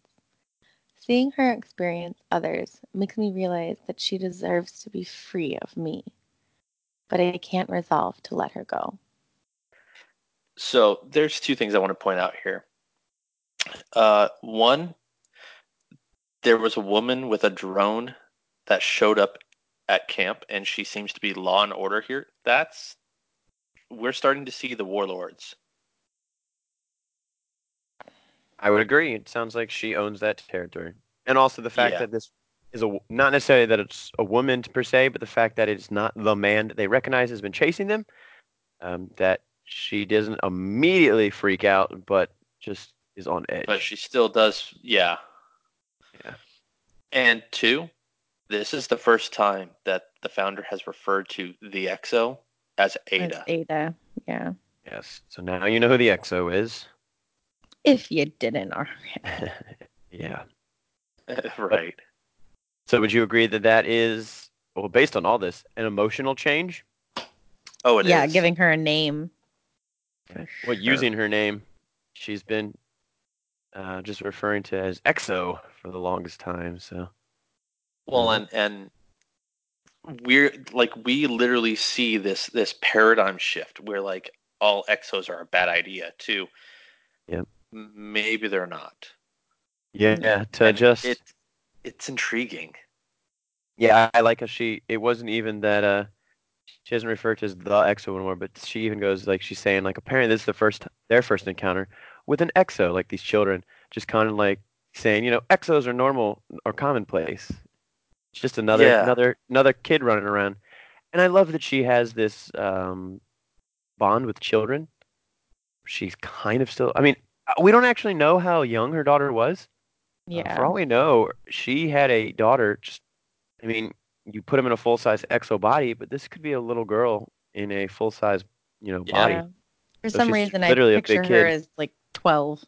Speaker 2: Seeing her experience others makes me realize that she deserves to be free of me. But I can't resolve to let her go.
Speaker 3: So there's two things I want to point out here. Uh, one, there was a woman with a drone that showed up at camp, and she seems to be law and order here. That's we're starting to see the warlords.
Speaker 1: I would agree. It sounds like she owns that territory, and also the fact
Speaker 3: Yeah.
Speaker 1: that this is a not necessarily that it's a woman per se, but the fact that it's not the man that they recognize has been chasing them. Um, that she doesn't immediately freak out, but just is on edge.
Speaker 3: but she still does yeah
Speaker 1: Yeah.
Speaker 3: And two this is the first time that the founder has referred to the exo as
Speaker 2: It's
Speaker 3: ada
Speaker 2: Ada, yeah.
Speaker 1: yes. So now you know who the EXO is.
Speaker 2: If you didn't already. [laughs]
Speaker 1: yeah. [laughs]
Speaker 3: right
Speaker 1: So would you agree that that is well, based on all this, an emotional change?
Speaker 3: oh it is.
Speaker 2: yeah, giving her a name. For
Speaker 1: Well,
Speaker 2: sure.
Speaker 1: using her name, she's been uh, just referring to as EXO for the longest time. So
Speaker 3: well and and we're like we literally see this this paradigm shift where like all exos are a bad idea too
Speaker 1: Yep.
Speaker 3: M- maybe they're not
Speaker 1: Yeah, yeah, to
Speaker 3: And
Speaker 1: just
Speaker 3: it it's intriguing
Speaker 1: yeah, I like how she. It wasn't even that uh, she doesn't refer to as the EXO anymore, but she even goes like she's saying like apparently this is the first their first encounter with an EXO, like these children, just kind of like saying you know EXOs are normal or commonplace. It's just another
Speaker 3: Yeah.
Speaker 1: another another kid running around, and I love that she has this um, bond with children. She's kind of still. I mean, uh, we don't actually know how young her daughter was. Uh,
Speaker 2: Yeah.
Speaker 1: for all we know, she had a daughter. Just, I mean, you put him in a full size EXO body, but this could be a little girl in a full size, you know, body.
Speaker 2: Yeah. For
Speaker 1: So
Speaker 2: some reason, I
Speaker 1: literally
Speaker 2: picture her as like 12.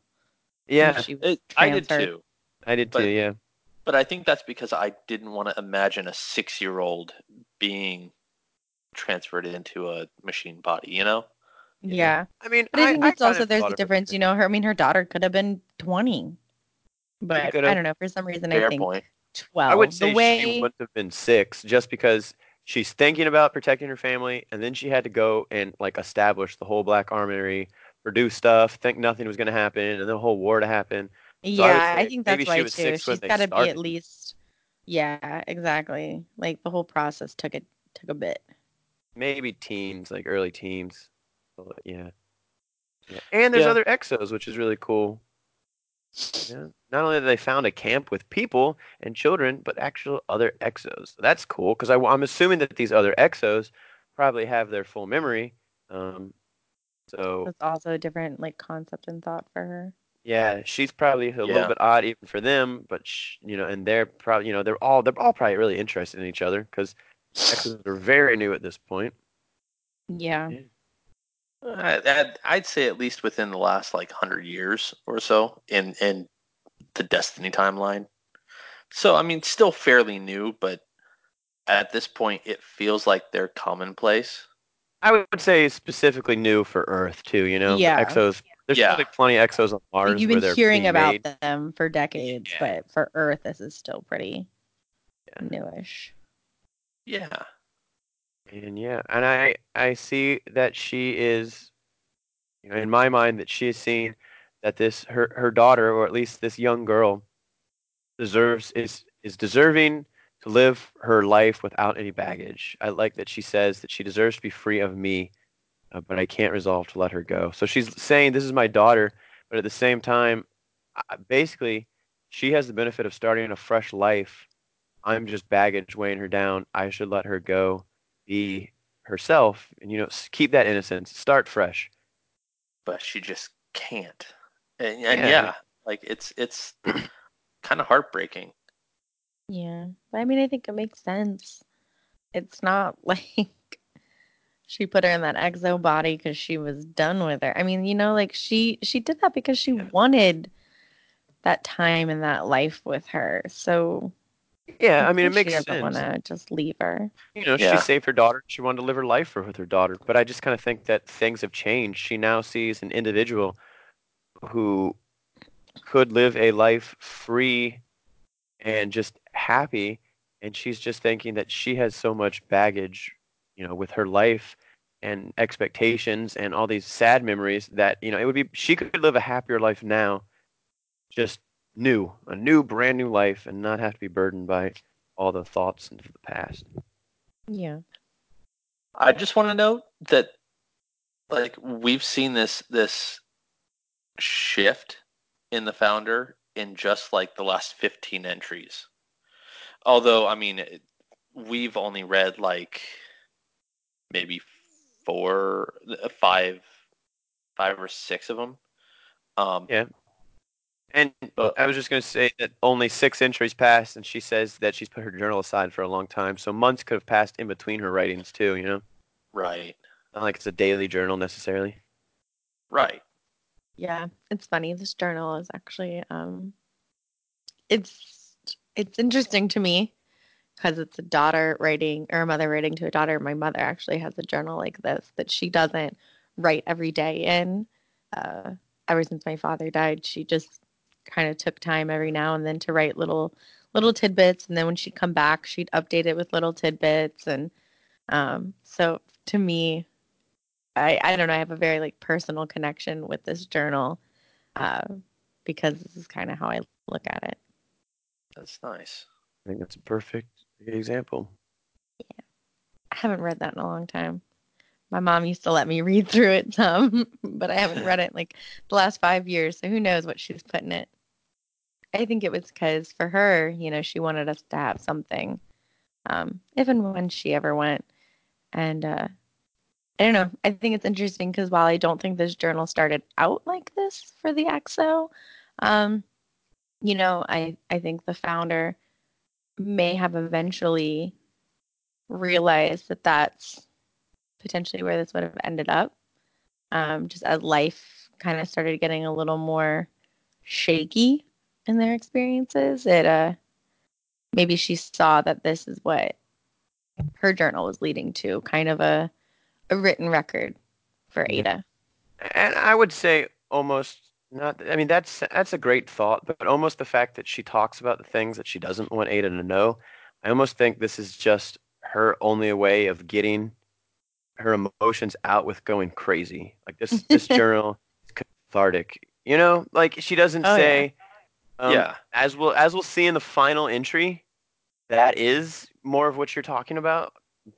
Speaker 2: When
Speaker 1: Yeah,
Speaker 2: she was
Speaker 3: It, i did too
Speaker 1: I did
Speaker 3: but-
Speaker 1: too. Yeah,
Speaker 3: But I think that's because I didn't want to imagine a six year old being transferred into a machine body, you know?
Speaker 1: Yeah.
Speaker 2: Yeah.
Speaker 1: I mean,
Speaker 2: But I think it's
Speaker 1: kinda
Speaker 2: also there's a difference, you know. Her, I mean, her daughter could have been 20, but. I don't know. For some reason, I think
Speaker 3: point.
Speaker 2: 12.
Speaker 1: I would say
Speaker 2: the way,
Speaker 1: she wouldn't have been six, just because she's thinking about protecting her family, and then she had to go and like establish the whole Black Armory, produce stuff, think nothing was going to happen, and the whole war to happen. So
Speaker 2: yeah, I,
Speaker 1: say
Speaker 2: think that's why too. She's got to be at least. Yeah, exactly. Like the whole process took it took a bit.
Speaker 1: maybe teens, like early teens. But, yeah. yeah. And there's
Speaker 3: Yeah.
Speaker 1: other exos, which is really cool. Yeah. Not only have they found a camp with people and children, but actual other exos. So that's cool because I'm assuming that these other exos probably have their full memory. Um, so
Speaker 2: it's also a different like concept and thought for her.
Speaker 1: yeah, she's probably a
Speaker 3: Yeah.
Speaker 1: little bit odd even for them, but sh- you know, and they're probably you know they're all they're all probably really interested in each other because exos are very new at this point.
Speaker 2: Yeah.
Speaker 3: I, I'd, I'd say at least within the last like hundred years or so in in the Destiny timeline. So I mean, still fairly new, but at this point, it feels like they're commonplace.
Speaker 1: I would say specifically new for Earth too. You know,
Speaker 2: Yeah.
Speaker 1: exos. There's
Speaker 3: Yeah.
Speaker 1: probably plenty of exos on Mars
Speaker 2: Like, you've
Speaker 1: where
Speaker 2: been
Speaker 1: they're
Speaker 2: hearing
Speaker 1: being
Speaker 2: about
Speaker 1: made.
Speaker 2: them for decades,
Speaker 1: Yeah.
Speaker 2: but for Earth, this is still pretty
Speaker 1: Yeah.
Speaker 2: newish.
Speaker 3: Yeah,
Speaker 1: And yeah, and I I see that she is, you know, in my mind that she is seeing that this her her daughter or at least this young girl deserves is is deserving to live her life without any baggage. I like that she says that she deserves to be free of me, uh, but I can't resolve to let her go. So she's saying this is my daughter, but at the same time, I, basically, she has the benefit of starting a fresh life. I'm just baggage weighing her down. I should let her go be herself and you know keep that innocence start fresh
Speaker 3: but she just can't. And, and
Speaker 1: Yeah.
Speaker 3: yeah, like it's it's [clears throat] kind of heartbreaking.
Speaker 2: Yeah. But I mean, I think it makes sense. It's not [laughs] like she put her in that exo body because she was done with her. I mean, you know, like she she did that because she
Speaker 1: Yeah.
Speaker 2: wanted that time and that life with her. So
Speaker 1: yeah i mean it makes
Speaker 2: she doesn't want to just leave her.
Speaker 1: you know
Speaker 3: Yeah.
Speaker 1: she saved her daughter she wanted to live her life with her daughter but i just kind of think that things have changed she now sees an individual who could live a life free and just happy and she's just thinking that she has so much baggage you know with her life and expectations and all these sad memories that you know it would be she could live a happier life now just new a new brand new life and not have to be burdened by all the thoughts of the past
Speaker 2: Yeah.
Speaker 3: I just want to note that like we've seen this this shift in the founder in just like the last 15 entries. Although I mean it, we've only read like maybe four uh, five five or six of them. Um
Speaker 1: Yeah. and
Speaker 3: But-
Speaker 1: i was just going to say that only six entries passed and she says that she's put her journal aside for a long time so months could have passed in between her writings too you know
Speaker 3: right.
Speaker 1: not like it's a daily journal necessarily
Speaker 3: Right.
Speaker 2: Yeah, it's funny. This journal is actually um it's it's interesting to me because it's a daughter writing or a mother writing to a daughter. My mother actually has a journal like this that she doesn't write every day in. Uh, ever since my father died, she just kind of took time every now and then to write little little tidbits, and then when she'd come back, she'd update it with little tidbits, and um, so to me, I I don't know. I have a very like personal connection with this journal uh, because this is kind of how I look at it.
Speaker 3: That's nice.
Speaker 1: i think that's a perfect example Yeah.
Speaker 2: I haven't read that in a long time. My mom used to let me read through it some, [laughs] but I haven't read it like the last five years. So who knows what she's putting it? I think it was because for her, you know, she wanted us to have something, um, if and when she ever went. And uh, I don't know. I think it's interesting because while I don't think this journal started out like this for the EXO, um, you know, I I think the founder may have eventually realized that that's potentially where this would have ended up. Um, just as life kind of started getting a little more shaky in their experiences, it uh maybe she saw that this is what her journal was leading to, kind of a a written record for Ada.
Speaker 1: And I would say almost not. I mean, that's that's a great thought, but almost the fact that she talks about the things that she doesn't want Ada to know. I almost think this is just her only way of getting her emotions out with going crazy. Like this, this [laughs] journal is cathartic. You know, like she doesn't
Speaker 2: Oh, yeah.
Speaker 1: say. Um,
Speaker 3: yeah.
Speaker 1: As we'll as we'll see in the final entry, that is more of what you're talking about.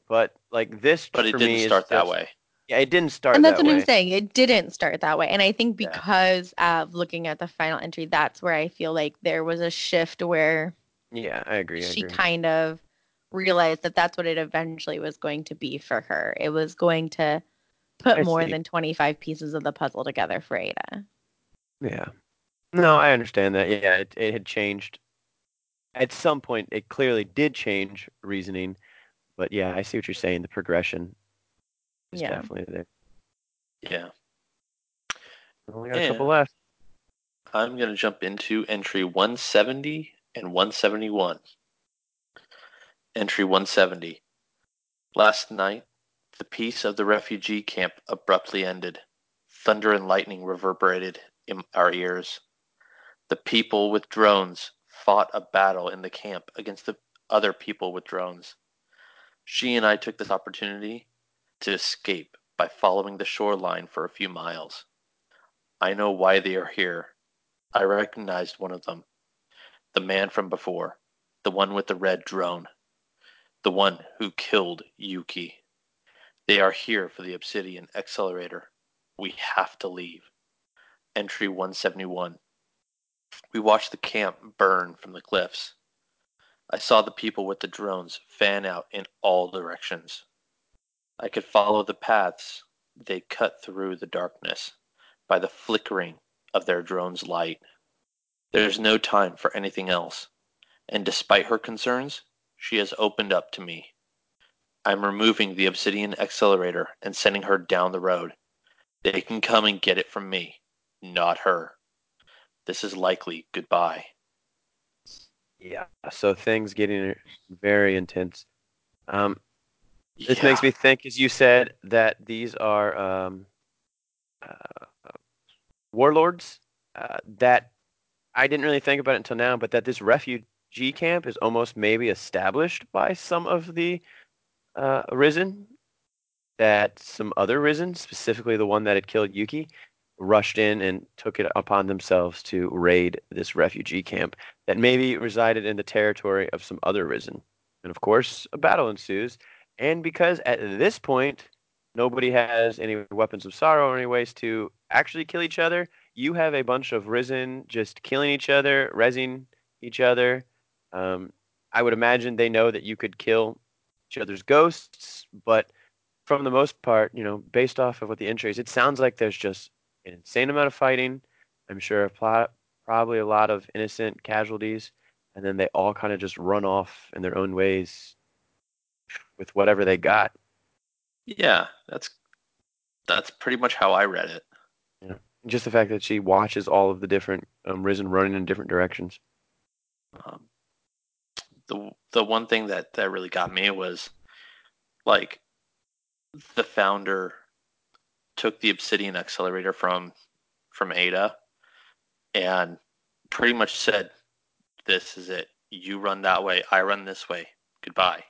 Speaker 1: But like this,
Speaker 3: But it
Speaker 1: for
Speaker 3: didn't
Speaker 1: me, is
Speaker 3: start that
Speaker 1: just-
Speaker 3: way.
Speaker 1: Yeah, it didn't start
Speaker 2: and that's
Speaker 1: that
Speaker 2: what
Speaker 1: way.
Speaker 2: I'm saying. It didn't start that way. And I think
Speaker 3: Yeah.
Speaker 2: because of looking at the final entry, that's where I feel like there was a shift where
Speaker 1: Yeah, I agree. I
Speaker 2: she
Speaker 1: agree.
Speaker 2: kind of realized that that's what it eventually was going to be for her. It was going to put
Speaker 1: I
Speaker 2: more
Speaker 1: see.
Speaker 2: than 25 pieces of the puzzle together for Ada.
Speaker 1: Yeah. No, I understand that. Yeah, it, it had changed. At some point, it clearly did change reasoning. But yeah, I see what you're saying. The progression is
Speaker 2: Yeah.
Speaker 1: definitely there.
Speaker 3: Yeah.
Speaker 1: We only got a couple left.
Speaker 3: I'm going to jump into entry 170 and 171. Entry 170. Last night, the peace of the refugee camp abruptly ended. Thunder and lightning reverberated in our ears. The people with drones fought a battle in the camp against the other people with drones. She and I took this opportunity to escape by following the shoreline for a few miles. I know why they are here. I recognized one of them. The man from before. The one with the red drone. The one who killed Yuki. They are here for the Obsidian Accelerator. We have to leave. Entry 171. We watched the camp burn from the cliffs. I saw the people with the drones fan out in all directions. I could follow the paths they cut through the darkness by the flickering of their drone's light. There's no time for anything else, and despite her concerns, she has opened up to me. I'm removing the obsidian accelerator and sending her down the road. They can come and get it from me, not her. This is likely goodbye.
Speaker 1: Yeah. So things getting very intense. Um, this makes me think, as you said, that these are um, uh, warlords. Uh, that I didn't really think about it until now, but that this refugee camp is almost maybe established by some of the uh, risen. That some other risen, specifically the one that had killed Yuki, rushed in and took it upon themselves to raid this refugee camp that maybe resided in the territory of some other risen. And of course, a battle ensues. And because at this point, nobody has any weapons of sorrow or any ways to actually kill each other, you have a bunch of risen just killing each other, resing each other. Um, I would imagine they know that you could kill each other's ghosts, but from the most part, you know, based off of what the intro is, it sounds like there's just an insane amount of fighting. I'm sure a plot, probably a lot of innocent casualties, and then they all kind of just run off in their own ways with whatever they got.
Speaker 3: Yeah, that's that's pretty much how I read it. Yeah.
Speaker 1: Just the fact that she watches all of the different um, risen running in different directions.
Speaker 3: Um, the the one thing that that really got me was like the founder took the obsidian accelerator from from Ada and pretty much said this is it you run that way I run this way goodbye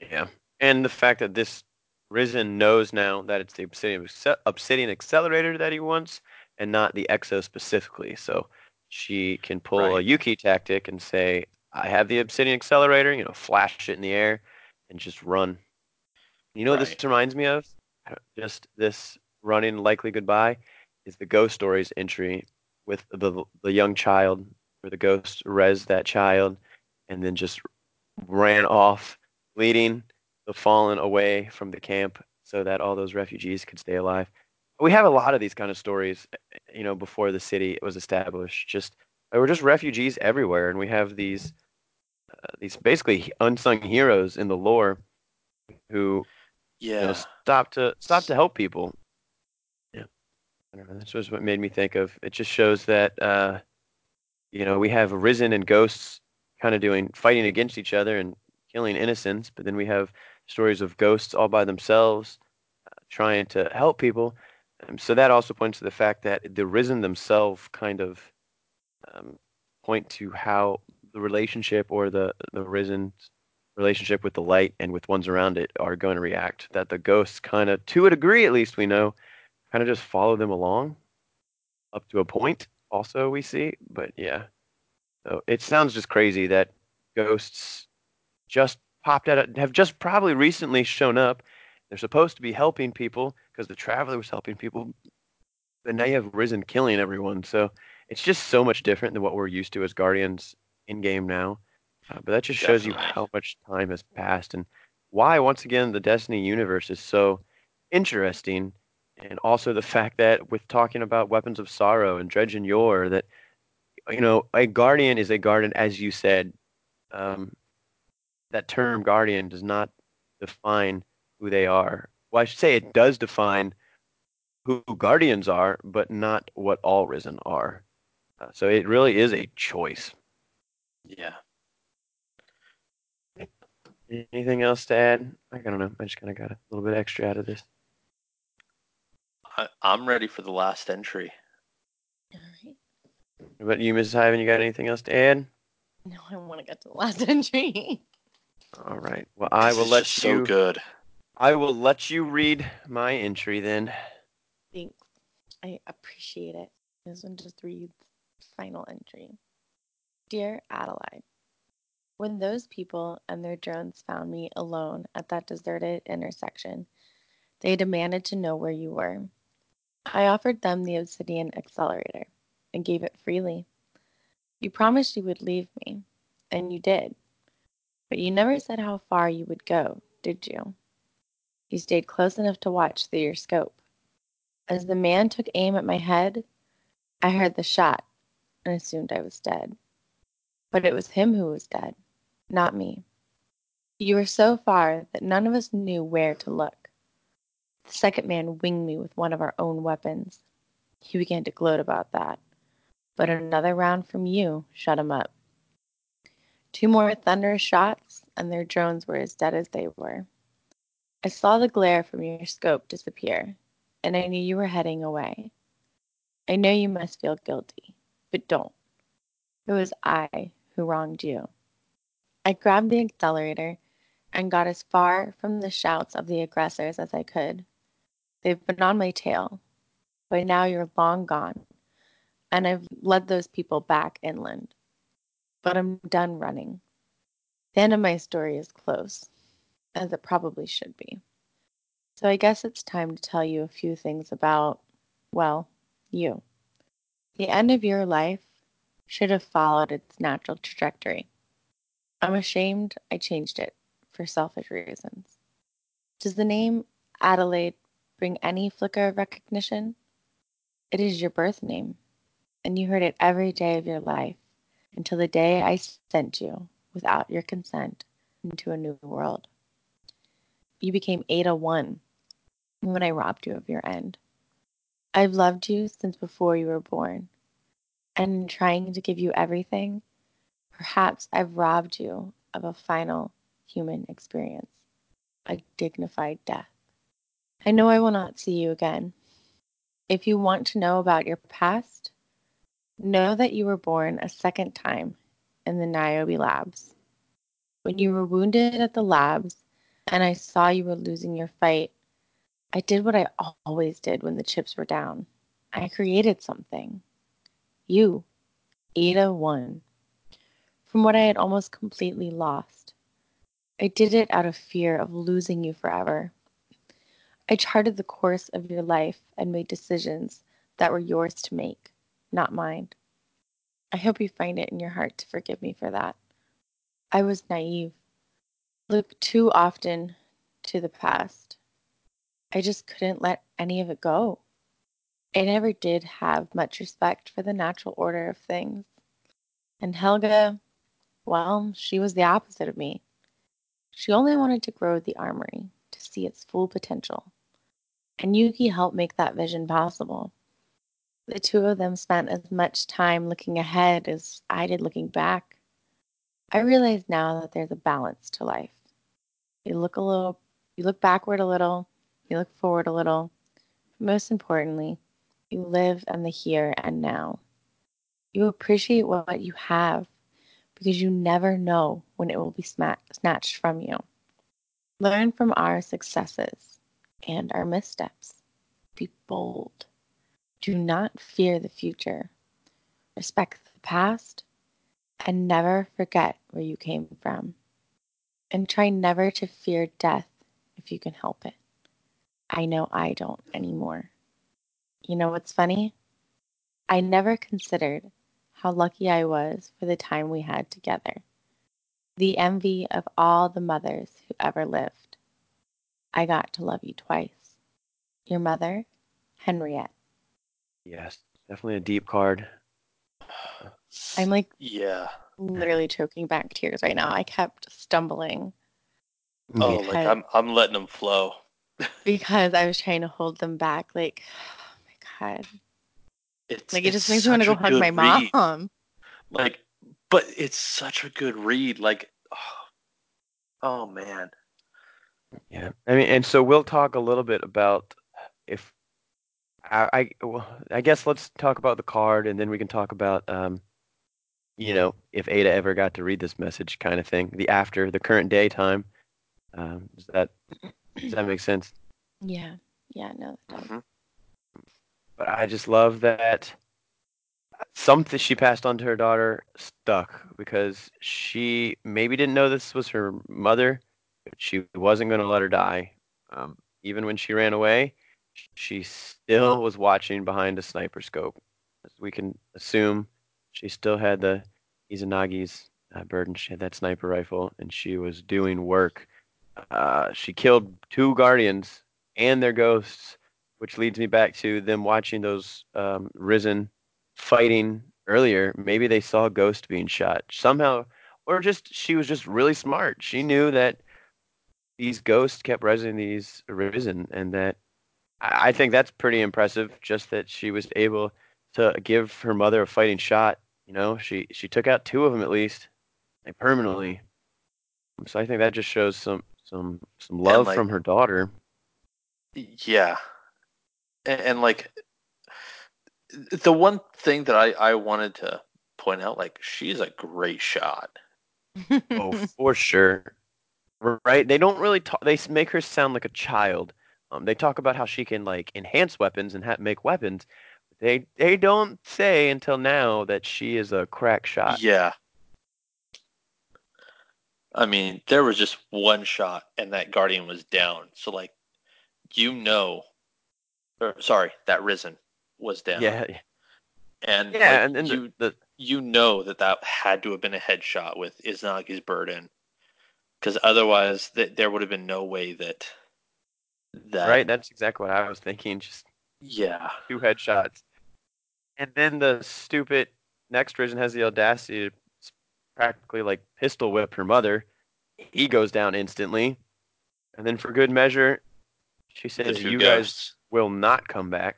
Speaker 1: Yeah. And the fact that this Risen knows now that it's the Obsidian, Obsidian Accelerator that he wants and not the Exo specifically. So she can pull a
Speaker 3: Right.
Speaker 1: Yuki tactic and say, I have the Obsidian Accelerator, you know, flash it in the air and just run. You know what this reminds me of? Just this running likely goodbye is the Ghost Stories entry with the the young child where the ghost res that child and then just ran off leading the fallen away from the camp so that all those refugees could stay alive. We have a lot of these kind of stories, you know, before the city was established. Just there were just refugees everywhere, and we have these uh, these basically unsung heroes in the lore who
Speaker 3: yeah
Speaker 1: you know stop to stop to help people. Yeah, I don't know. This was what made me think of. It just shows that uh, you know we have risen and ghosts kind of doing fighting against each other and killing innocents, but then we have stories of ghosts all by themselves uh, trying to help people. Um, so that also points to the fact that the risen themselves kind of um, point to how the relationship or the the risen relationship with the light and with ones around it are going to react. That the ghosts kind of, to a degree at least, we know, kind of just follow them along up to a point. Also, we see, but yeah. So it sounds just crazy that ghosts just popped out, have just probably recently shown up, they're supposed to be helping people because the Traveler was helping people, but now you have Risen killing everyone. So it's just so much different than what we're used to as Guardians in game now. Uh, but that just shows you how much time has passed and why, once again, the Destiny universe is so interesting. And also the fact that with talking about Weapons of Sorrow and Dredgen Yor, that, you know, a Guardian is a Guardian, as you said. Um, that term Guardian does not define who they are. Well, I should say it does define who Guardians are, but not what all Risen are. Uh, so it really is a choice.
Speaker 3: Yeah.
Speaker 1: Anything else to add? I don't know. I just kind of got a little bit extra out of this.
Speaker 3: I, I'm ready for the last entry.
Speaker 2: All right.
Speaker 1: What about you, Mrs. Hyven? You got anything else to add?
Speaker 2: No, I want to get to the last [laughs] entry.
Speaker 1: All right. Well, I will let you.
Speaker 3: so good.
Speaker 1: I will let you read my entry then.
Speaker 2: Thanks. I appreciate it. This one just reads final entry. Dear Adelaide, when those people and their drones found me alone at that deserted intersection, they demanded to know where you were. I offered them the Obsidian Accelerator and gave it freely. You promised you would leave me, and you did. But you never said how far you would go, did you? You stayed close enough to watch through your scope. As the man took aim at my head, I heard the shot and assumed I was dead. But it was him who was dead, not me. You were so far that none of us knew where to look. The second man winged me with one of our own weapons. He began to gloat about that. But another round from you shut him up. Two more thunderous shots, and their drones were as dead as they were. I saw the glare from your scope disappear, and I knew you were heading away. I know you must feel guilty, but don't. It was I who wronged you. I grabbed the accelerator and got as far from the shouts of the aggressors as I could. They've been on my tail. but now you're long gone, and I've led those people back inland. But I'm done running. The end of my story is close, as it probably should be. So I guess it's time to tell you a few things about, well, you. The end of your life should have followed its natural trajectory. I'm ashamed I changed it for selfish reasons. Does the name Adelaide bring any flicker of recognition? It is your birth name, and you heard it every day of your life until the day I sent you, without your consent, into a new world. You became Ada 1 when I robbed you of your end. I've loved you since before you were born, and in trying to give you everything, perhaps I've robbed you of a final human experience, a dignified death. I know I will not see you again. If you want to know about your past, know that you were born a second time in the Niobe labs. When you were wounded at the labs and I saw you were losing your fight, I did what I always did when the chips were down. I created something. You, Ada 1, from what I had almost completely lost. I did it out of fear of losing you forever. I charted the course of your life and made decisions that were yours to make, not mine. I hope you find it in your heart to forgive me for that. I was naive, looked too often to the past. I just couldn't let any of it go. I never did have much respect for the natural order of things. And Helga, well, she was the opposite of me. She only wanted to grow the armory to see its full potential. And Yuki helped make that vision possible. The two of them spent as much time looking ahead as I did looking back. I realize now that there's a balance to life. You look a little, you look backward a little, you look forward a little. Most importantly, you live in the here and now. You appreciate what you have because you never know when it will be sma- snatched from you. Learn from our successes and our missteps. Be bold. Do not fear the future. Respect the past and never forget where you came from. And try never to fear death if you can help it. I know I don't anymore. You know what's funny? I never considered how lucky I was for the time we had together. The envy of all the mothers who ever lived. I got to love you twice. Your mother, Henriette.
Speaker 1: Yes, definitely a deep card.
Speaker 2: I'm like
Speaker 3: Yeah.
Speaker 2: literally choking back tears right now. I kept stumbling mm.
Speaker 3: Oh, like I'm I'm letting them flow.
Speaker 2: because I was trying to hold them back. Like, oh my god,
Speaker 3: It's
Speaker 2: like it
Speaker 3: it's
Speaker 2: just makes me want to go hug my
Speaker 3: read.
Speaker 2: mom.
Speaker 3: Like, but it's such a good read. Like, oh, oh man.
Speaker 1: Yeah, I mean, and so we'll talk a little bit about if I, I, well, I guess let's talk about the card, and then we can talk about, um, you know, if Ada ever got to read this message, kind of thing. The after, the current day time. Um, does that does that make sense?
Speaker 2: Yeah, yeah, no, that does.
Speaker 3: Mhm.
Speaker 1: But I just love that something she passed on to her daughter stuck because she maybe didn't know this was her mother, but she wasn't going to let her die. Um, even when she ran away, she still was watching behind a sniper scope. As we can assume, she still had the Izanagi's uh, burden. She had that sniper rifle, and she was doing work. Uh, she killed two guardians and their ghosts which leads me back to them watching those um, risen fighting earlier. Maybe they saw a Ghost being shot somehow, or just she was just really smart. She knew that these ghosts kept rising these risen, and that I think that's pretty impressive. Just that she was able to give her mother a fighting shot. You know, she she took out two of them at least, like permanently. So I think that just shows some some some love
Speaker 3: like-
Speaker 1: from her daughter.
Speaker 3: Yeah. And, and like the one thing that I I wanted to point out, like she's a great shot.
Speaker 1: Oh, for sure. Right? They don't really talk. They make her sound like a child. Um, they talk about how she can like enhance weapons and ha- make weapons. They they don't say until now that she is a crack shot.
Speaker 3: Yeah. I mean, there was just one shot and that guardian was down. So like you know or sorry, that risen was down.
Speaker 1: Yeah,
Speaker 3: And
Speaker 1: yeah,
Speaker 3: like,
Speaker 1: and then
Speaker 3: you
Speaker 1: the, the
Speaker 3: you know that that had to have been a headshot with Izanagi's burden, because otherwise th- there would have been no way that that
Speaker 1: right. That's exactly what I was thinking. Just
Speaker 3: yeah
Speaker 1: two headshots, and then the stupid next Risen has the audacity to practically like pistol whip her mother. He goes down instantly, and then for good measure, she says,
Speaker 3: two
Speaker 1: "You guys will not come back.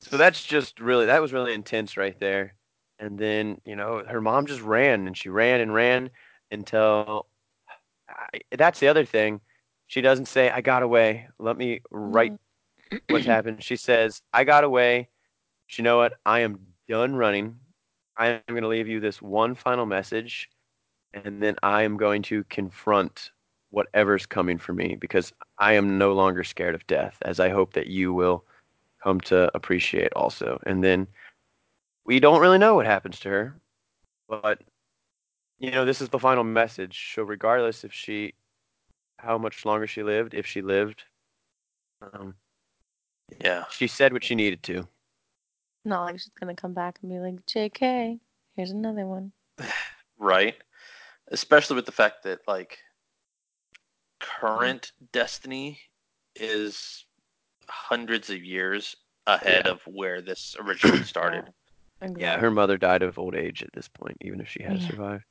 Speaker 1: So that's just really that was really intense right there. And then you know her mom just ran and she ran and ran until I, that's the other thing. She doesn't say I got away. Let me write mm-hmm. what's [clears throat] happened. She says I got away. But you know what? I am done running. I am going to leave you this one final message, and then I am going to confront whatever's coming for me because I am no longer scared of death, as I hope that you will come to appreciate also. And then we don't really know what happens to her, but you know, this is the final message. So regardless if she, how much longer she lived, if she lived, um,
Speaker 3: Yeah,
Speaker 1: she said what she needed to.
Speaker 2: Not like she's gonna come back and be like, "JK, here's another one." [sighs]
Speaker 3: right. Especially with the fact that like current Destiny is hundreds of years ahead
Speaker 1: Yeah.
Speaker 3: of where this originally [coughs] started.
Speaker 1: Yeah, her mother died of old age at this point, even if she has
Speaker 2: Yeah.
Speaker 1: survived.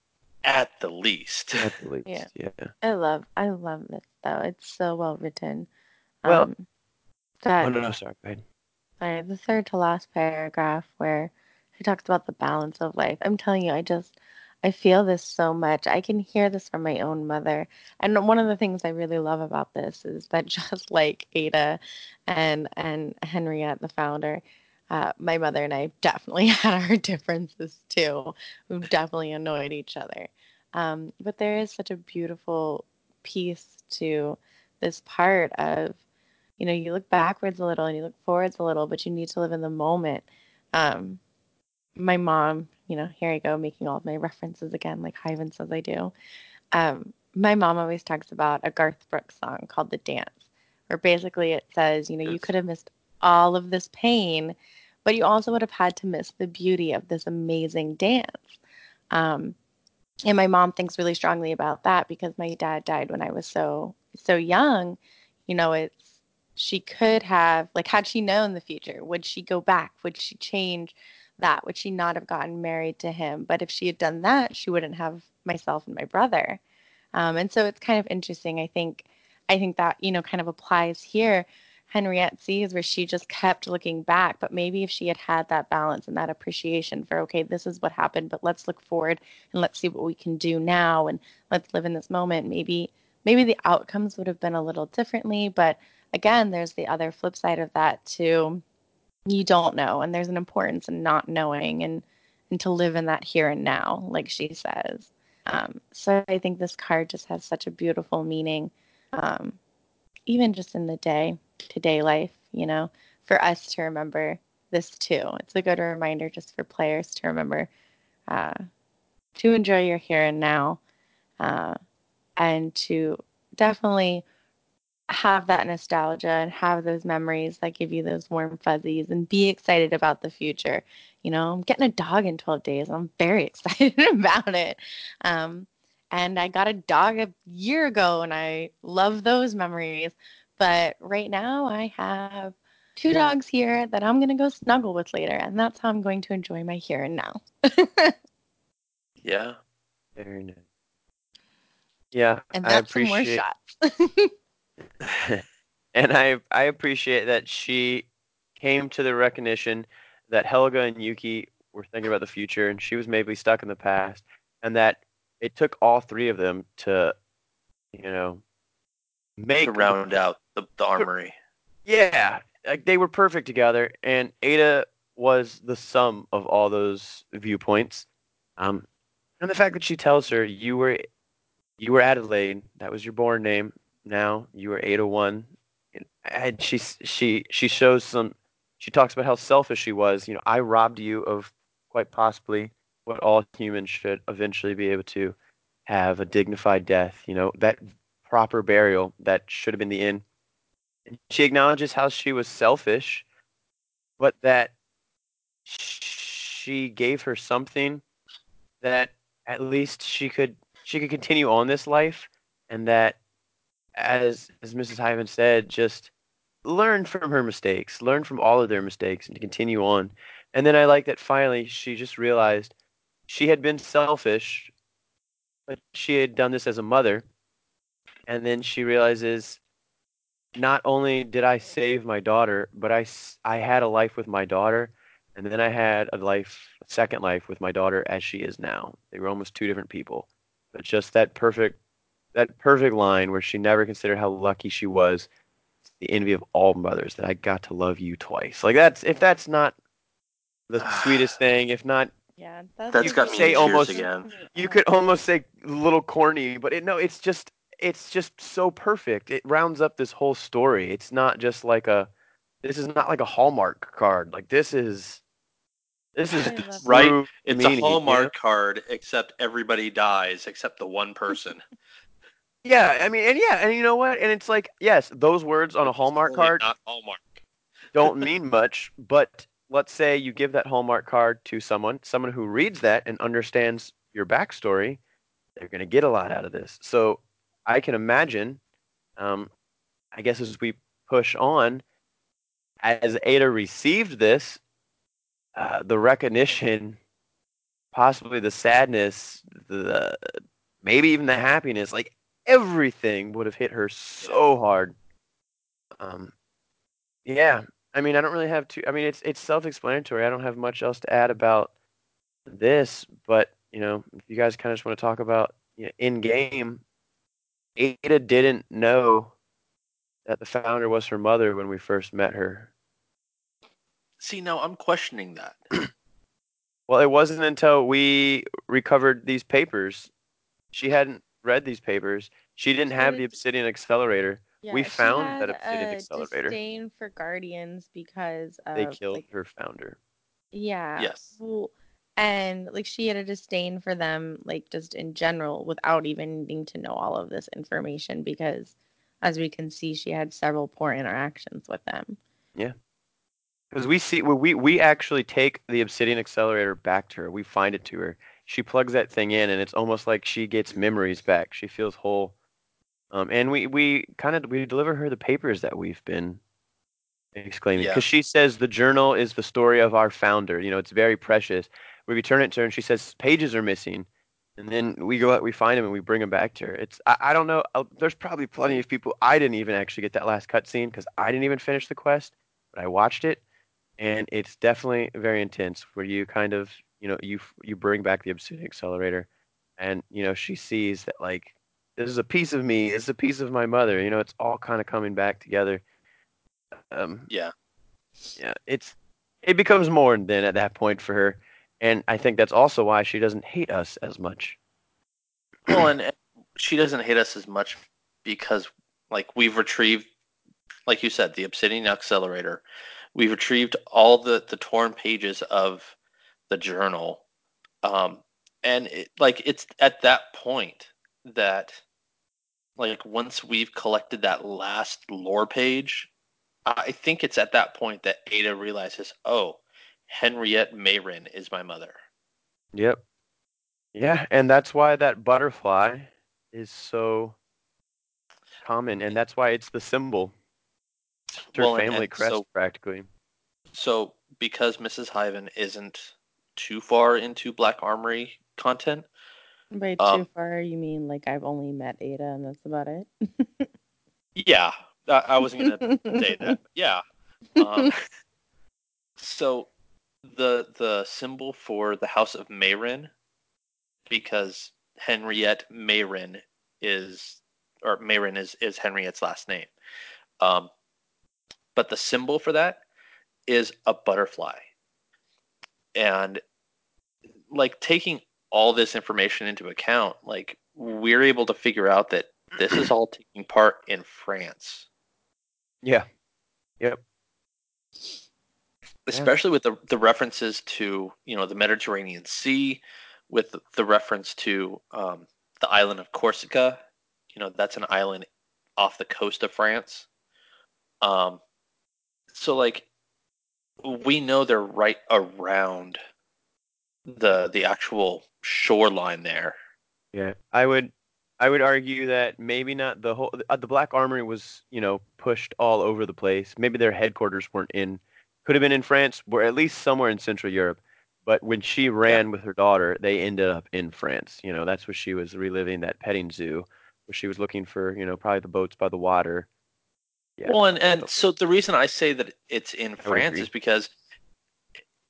Speaker 3: At the least.
Speaker 1: At [laughs] the least,
Speaker 2: Yeah.
Speaker 1: yeah.
Speaker 2: I love, I love this though. It's so well written.
Speaker 1: Well-
Speaker 2: um, that
Speaker 1: Oh no, no, sorry. Go ahead.
Speaker 2: sorry, the third to last paragraph where she talks about the balance of life. I'm telling you, I just I feel this so much. I can hear this from my own mother. And one of the things I really love about this is that [laughs] just like Ada and and Henriette, the founder, uh, my mother and I definitely [laughs] had our differences too. We definitely annoyed each other. Um, but there is such a beautiful piece to this part of you know, you look backwards a little and you look forwards a little, but you need to live in the moment. Um, my mom, you know, here I go making all of my references again, like Hyven says I do. Um, my mom always talks about a Garth Brooks song called The Dance, where basically it says, you know, you could have missed all of this pain, but you also would have had to miss the beauty of this amazing dance. Um, and my mom thinks really strongly about that because my dad died when I was so so young. You know, it's she could have like had she known the future, would she go back? Would she change that? Would she not have gotten married to him? But if she had done that, she wouldn't have myself and my brother. Um, and so it's kind of interesting. I think I think that you know kind of applies here. Henriette sees where she just kept looking back, but maybe if she had had that balance and that appreciation for okay, this is what happened, but let's look forward and let's see what we can do now and let's live in this moment. Maybe maybe the outcomes would have been a little differently, but again, there's the other flip side of that too. You don't know, and there's an importance in not knowing and and to live in that here and now, like she says. Um, so I think this card just has such a beautiful meaning, um, even just in the day to day life, you know, for us to remember this too. It's a good reminder just for players to remember uh, to enjoy your here and now uh, and to definitely have that nostalgia and have those memories that give you those warm fuzzies and be excited about the future. You know, I'm getting a dog in 12 days. I'm very [laughs] excited about it. Um, and I got a dog a year ago and I love those memories. But right now I have two dogs here that I'm going to go snuggle with later. And that's how I'm going to enjoy my here and now. [laughs]
Speaker 3: Yeah.
Speaker 1: Very nice. Yeah,
Speaker 2: And
Speaker 1: I
Speaker 2: that's some more
Speaker 1: appreciate.
Speaker 2: shots. [laughs] [laughs]
Speaker 1: and I I appreciate that she came to the recognition that Helga and Yuki were thinking about the future and she was maybe stuck in the past and that it took all three of them to you know make
Speaker 3: To round out the, the armory.
Speaker 1: yeah like they were perfect together and Ada was the sum of all those viewpoints. Um and the fact that she tells her you were you were Adelaide that was your born name. Now you are Ada one. And she she she shows some she talks about how selfish she was. You know i robbed you of quite possibly what all humans should eventually be able to have a dignified death you know that proper burial that should have been the end she acknowledges how she was selfish but that she gave her something that at least she could she could continue on this life and that as as mrs Hyven said just learn from her mistakes, learn from all of their mistakes, and to continue on. And then I like that finally she just realized she had been selfish, but she had done this as a mother. And then she realizes not only did I save my daughter, but I, I had a life with my daughter, and then I had a life, a second life with my daughter as she is now. They were almost two different people. But just that perfect, that perfect line where she never considered how lucky she was the envy of all mothers that I got to love you twice. Like that's if that's not the [sighs] sweetest thing, if not
Speaker 2: Yeah, that's,
Speaker 3: That's
Speaker 1: got me in tears
Speaker 2: almost
Speaker 3: again.
Speaker 1: you could almost say a little corny, but it, no, it's just it's just so perfect. It rounds up this whole story. It's not just like a this is not like a Hallmark card. Like this is this is
Speaker 2: I.
Speaker 3: Right?
Speaker 1: true
Speaker 3: It's
Speaker 1: meaning,
Speaker 3: a
Speaker 1: you know?
Speaker 3: Hallmark card, except everybody dies except the one person. [laughs]
Speaker 1: Yeah, I mean, and yeah, and you know what? And it's like, yes, those words on a Hallmark
Speaker 3: totally
Speaker 1: card
Speaker 3: Not Hallmark.
Speaker 1: don't mean much, but let's say you give that Hallmark card to someone, someone who reads that and understands your backstory, they're going to get a lot out of this. So I can imagine, um, I guess as we push on, as Ada received this, uh, the recognition, possibly the sadness, the maybe even the happiness, like everything would have hit her so hard. Um, yeah, I mean, I don't really have to. I mean, it's it's self-explanatory. I don't have much else to add about this, but you know, if you guys kind of just want to talk about you know, in game, Ada didn't know that the founder was her mother when we first met her.
Speaker 3: See, now I'm questioning that. [clears throat]
Speaker 1: Well, it wasn't until we recovered these papers. She hadn't read these papers. She didn't have the Obsidian Accelerator. We found
Speaker 2: had
Speaker 1: that obsidian
Speaker 2: a
Speaker 1: accelerator.
Speaker 2: disdain for guardians because of
Speaker 1: They killed
Speaker 2: like,
Speaker 1: her founder.
Speaker 2: yeah
Speaker 3: Yes.
Speaker 2: well, and like she had a disdain for them like just in general without even needing to know all of this information because as we can see, she had several poor interactions with them. Yeah.
Speaker 1: Because we see well, we we actually take the obsidian accelerator back to her. We find it to her. She plugs that thing in, and it's almost like she gets memories back. She feels whole. Um, and we we kind of we deliver her the papers that we've been exclaiming
Speaker 3: Yeah.
Speaker 1: because she says the journal is the story of our founder. You know, it's very precious. We return it to her, and she says pages are missing. And then we go out, we find them, and we bring them back to her. It's I, I don't know. uh, There's probably plenty of people. I didn't even actually get that last cutscene because I didn't even finish the quest, but I watched it, and it's definitely very intense. Where you kind of you know you you bring back the obsidian accelerator, and you know she sees that like this is a piece of me, it's a piece of my mother. You know, it's all kind of coming back together. Um,
Speaker 3: Yeah.
Speaker 1: yeah, it's it becomes more than at that point for her, and I think that's also why she doesn't hate us as much.
Speaker 3: Well, [clears throat] and, she doesn't hate us as much because, like, we've retrieved, like you said, the Obsidian Accelerator. We've retrieved all the the torn pages of the journal, um, and it, like it's at that point that, like, once we've collected that last lore page, I think it's at that point that Ada realizes, oh, Henriette Mayrin is my mother.
Speaker 1: Yep. Yeah, and that's why that butterfly is so common, and that's why it's the symbol. It's her
Speaker 3: Well,
Speaker 1: family crest,
Speaker 3: so-
Speaker 1: practically.
Speaker 3: So, because Mrs. Hyven isn't too far into Black Armory content,
Speaker 2: By
Speaker 3: Um,
Speaker 2: too far, you mean like I've only met Ada and that's about it?
Speaker 3: yeah, I, I wasn't gonna say that. [laughs] Yeah. Um, so, the the symbol for the House of Mayrin, because Henriette Mayrin is, or Mayrin is is Henriette's last name. Um, but the symbol for that is a butterfly. And like taking all this information into account, like we're able to figure out that this is all taking part in France.
Speaker 1: Yeah. Yep.
Speaker 3: Especially with the the references to, you know, the Mediterranean Sea, with the, the reference to um, the island of Corsica. You know, that's an island off the coast of France. Um, so like we know they're right around the the actual shoreline there.
Speaker 1: Yeah, I would, I would argue that maybe not the whole. Uh, the Black Armory was, you know, pushed all over the place. Maybe their headquarters weren't in, could have been in France, or at least somewhere in Central Europe. But when she ran with her daughter, they ended up in France. You know, that's where she was reliving that petting zoo, where she was looking for, you know, probably the boats by the water. Yeah.
Speaker 3: Well, and, and so the reason I say that it's in France is because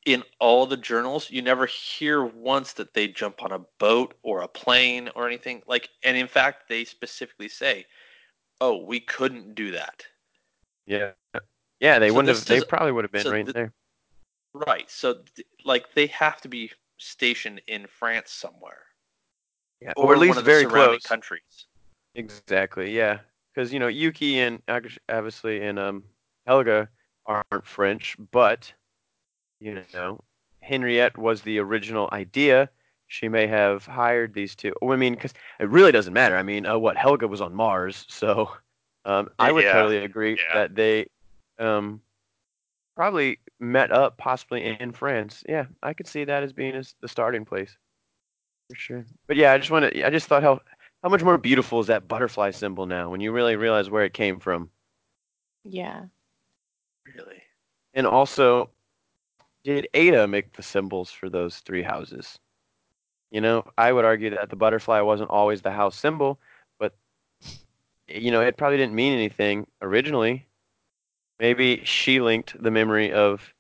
Speaker 3: in all the journals, you never hear once that they jump on a boat or a plane or anything like. And in fact, they specifically say, "Oh, we couldn't do that."
Speaker 1: Yeah, yeah, they
Speaker 3: So
Speaker 1: wouldn't have. They probably would have been
Speaker 3: so
Speaker 1: right
Speaker 3: th-
Speaker 1: there.
Speaker 3: Right. So, like, they have to be stationed in France somewhere,
Speaker 1: Yeah,
Speaker 3: or,
Speaker 1: at least
Speaker 3: the
Speaker 1: very close.
Speaker 3: countries.
Speaker 1: Exactly. Yeah, because you know Yuki and obviously and um Helga aren't French, but you know Henriette was the original idea. She may have hired these two. Oh, I mean, because it really doesn't matter. I mean, uh, what Helga was on Mars, [laughs] so um, I would
Speaker 3: Yeah,
Speaker 1: totally agree
Speaker 3: yeah.
Speaker 1: that they um probably met up possibly in France. Yeah, I could see that as being as the starting place for sure. But yeah, I just want to. I just thought how how much more beautiful is that butterfly symbol now when you really realize where it came from,
Speaker 2: Yeah.
Speaker 3: Really.
Speaker 1: and also, did Ada make the symbols for those three houses? You know, I would argue that the butterfly wasn't always the house symbol, but you know, it probably didn't mean anything originally. Maybe she linked the memory of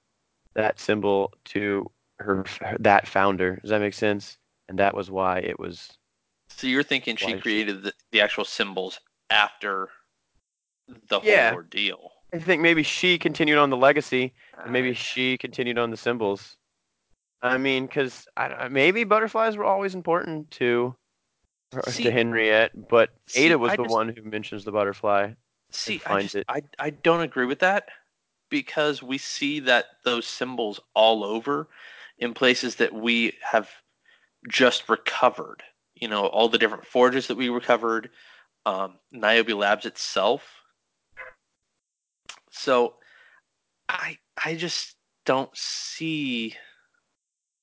Speaker 1: that symbol to her, her that founder. Does that make sense? And that was why it was
Speaker 3: So you're thinking she- created the, the actual symbols after the whole
Speaker 1: Yeah.
Speaker 3: ordeal.
Speaker 1: I think maybe she continued on the legacy, and maybe she continued on the symbols. I mean, because maybe butterflies were always important to
Speaker 3: See-
Speaker 1: to Henriette, but
Speaker 3: see,
Speaker 1: Ada was
Speaker 3: I
Speaker 1: the
Speaker 3: just-
Speaker 1: one who mentions the butterfly.
Speaker 3: See, I just
Speaker 1: it.
Speaker 3: I I don't agree with that because we see that those symbols all over in places that we have just recovered. You know, all the different forges that we recovered, um, Niobe Labs itself. So I I just don't see.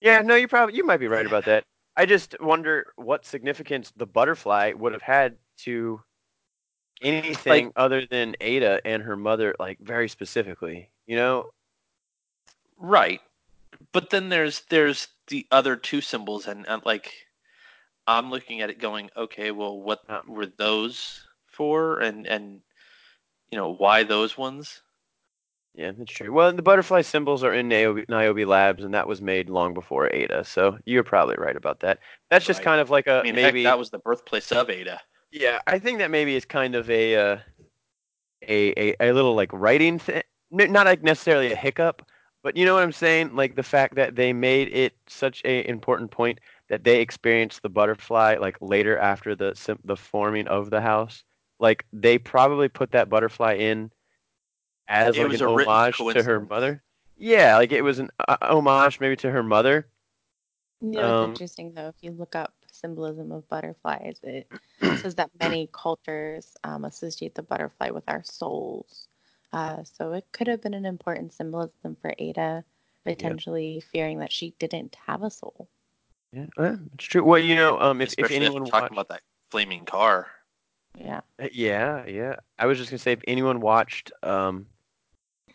Speaker 1: Yeah, no, you probably you might be right about that. I just wonder what significance the butterfly would have had to anything
Speaker 3: Like-
Speaker 1: other than Ada and her mother, like very specifically. You know?
Speaker 3: Right. But then there's there's the other two symbols and, and like I'm looking at it going, okay, well what
Speaker 1: Um,
Speaker 3: were those for and and you know, why those ones?
Speaker 1: Yeah, that's true. Well, the butterfly symbols are in Niobe, Niobe Labs, and that was made long before Ada. So you're probably right about that. That's just
Speaker 3: Right.
Speaker 1: kind of like a
Speaker 3: I mean,
Speaker 1: maybe.
Speaker 3: heck, that was the birthplace of Ada.
Speaker 1: Yeah, I think that maybe is kind of a uh, a, a a little like writing thing, not like necessarily a hiccup, but you know what I'm saying? Like the fact that they made it such a important point that they experienced the butterfly like later after the the forming of the house. Like they probably put that butterfly in as
Speaker 3: It
Speaker 1: like
Speaker 3: was
Speaker 1: an
Speaker 3: a
Speaker 1: homage to her mother. Yeah, like it was an uh, homage maybe to her mother.
Speaker 2: You know, it's
Speaker 1: Um,
Speaker 2: interesting though. If you look up symbolism of butterflies, it [clears throat] says that many cultures um, associate the butterfly with our souls. Uh, so it could have been an important symbolism for Ada, potentially fearing that she didn't have a soul.
Speaker 1: Yeah, uh, it's true. Well, you know, um, if if anyone
Speaker 3: after talking
Speaker 1: watched,
Speaker 3: about that flaming car.
Speaker 2: Yeah.
Speaker 1: Uh, Yeah, yeah. I was just gonna say if anyone watched um,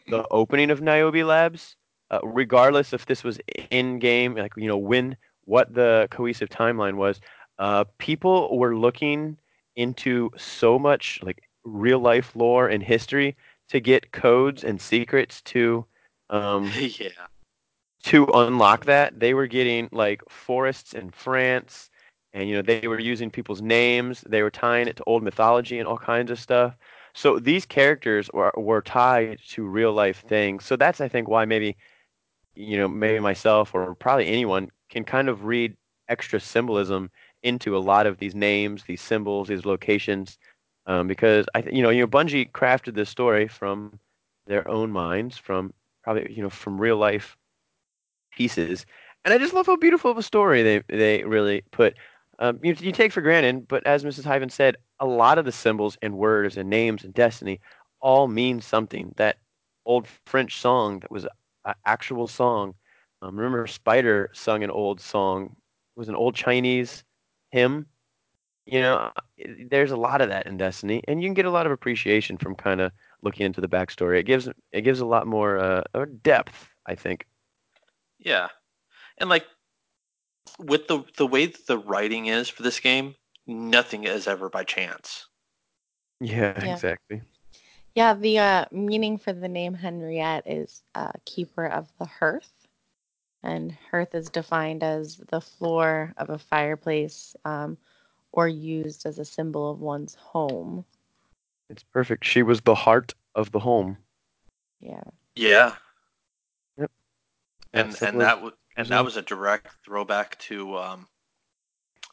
Speaker 1: the opening of Niobe Labs, uh, regardless if this was in game, like you know when what the cohesive timeline was, uh, people were looking into so much like real life lore and history to get codes and secrets to um, [laughs]
Speaker 3: yeah.
Speaker 1: to unlock that, they were getting like forests in France, and you know they were using people's names. They were tying it to old mythology and all kinds of stuff. So these characters were were tied to real life things. So that's I think why maybe you know maybe myself or probably anyone can kind of read extra symbolism into a lot of these names, these symbols, these locations, um, because I th- you know you know Bungie crafted this story from their own minds, from probably you know from real life pieces. And I just love how beautiful of a story they they really put. Um, you, you take for granted, but as Mrs. Hyven said, a lot of the symbols and words and names and destiny all mean something. That old French song that was an actual song. Um, remember, Spider sung an old song. It was an old Chinese hymn. You know, there's a lot of that in Destiny, and you can get a lot of appreciation from kind of looking into the backstory. It gives it gives a lot more uh, depth, I think.
Speaker 3: Yeah. And like with the the way that the writing is for this game, nothing is ever by chance.
Speaker 1: Yeah,
Speaker 2: Yeah.
Speaker 1: exactly.
Speaker 2: Yeah, the uh, meaning for the name Henriette is uh, keeper of the hearth. And hearth is defined as the floor of a fireplace um, or used as a symbol of one's home.
Speaker 1: It's perfect. She was the heart of the home.
Speaker 2: Yeah.
Speaker 3: Yeah.
Speaker 1: Yep.
Speaker 3: And
Speaker 1: That's
Speaker 3: and that w- and that was a direct throwback to um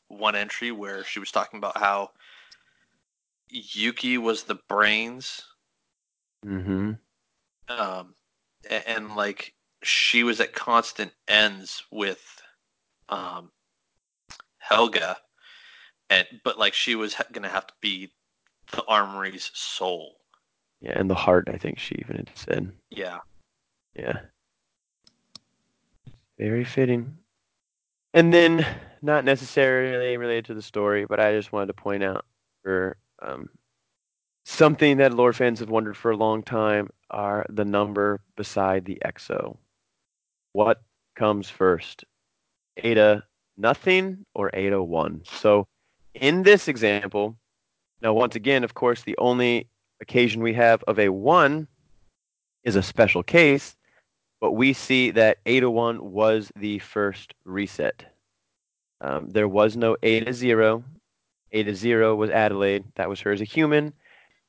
Speaker 3: one entry where she was talking about how Yuki was the brains
Speaker 1: Mm-hmm.
Speaker 3: um and, and like she was at constant ends with um Helga and but like she was ha- gonna have to be the armory's soul
Speaker 1: Yeah, and the heart. I think she even said.
Speaker 3: yeah
Speaker 1: Yeah. Very fitting. And then, not necessarily related to the story, but I just wanted to point out for um, something that lore fans have wondered for a long time are the number beside the exo. What comes first? Ada nothing or Ada one? So, in this example, now once again, of course, the only occasion we have of a one is a special case, but we see that Ada 1 was the first reset. Um, there was no Ada 0. Ada 0 was Adelaide. That was her as a human.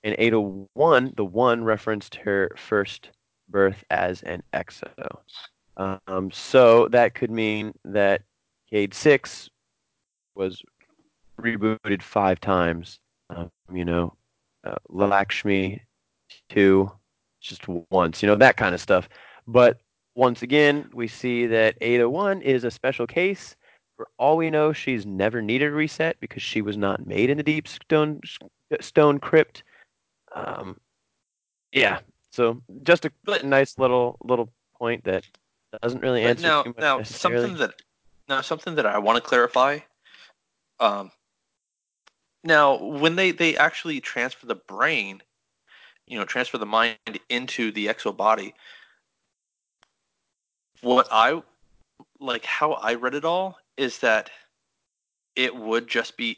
Speaker 1: And Ada 1, the 1 referenced her first birth as an exo. Um, so that could mean that Cayde 6 was rebooted five times. Um, you know, uh, Lakshmi 2 just once, you know, that kind of stuff. But once again, we see that Ada 1 is a special case. For all we know, she's never needed a reset because she was not made in the Deep Stone stone crypt. Um, yeah. So just a nice little little point that doesn't really
Speaker 3: But
Speaker 1: answer
Speaker 3: now,
Speaker 1: too much
Speaker 3: now something that now something that I want to clarify. Um, now, when they they actually transfer the brain, you know, transfer the mind into the exo body, what I like how I read it all is that it would just be,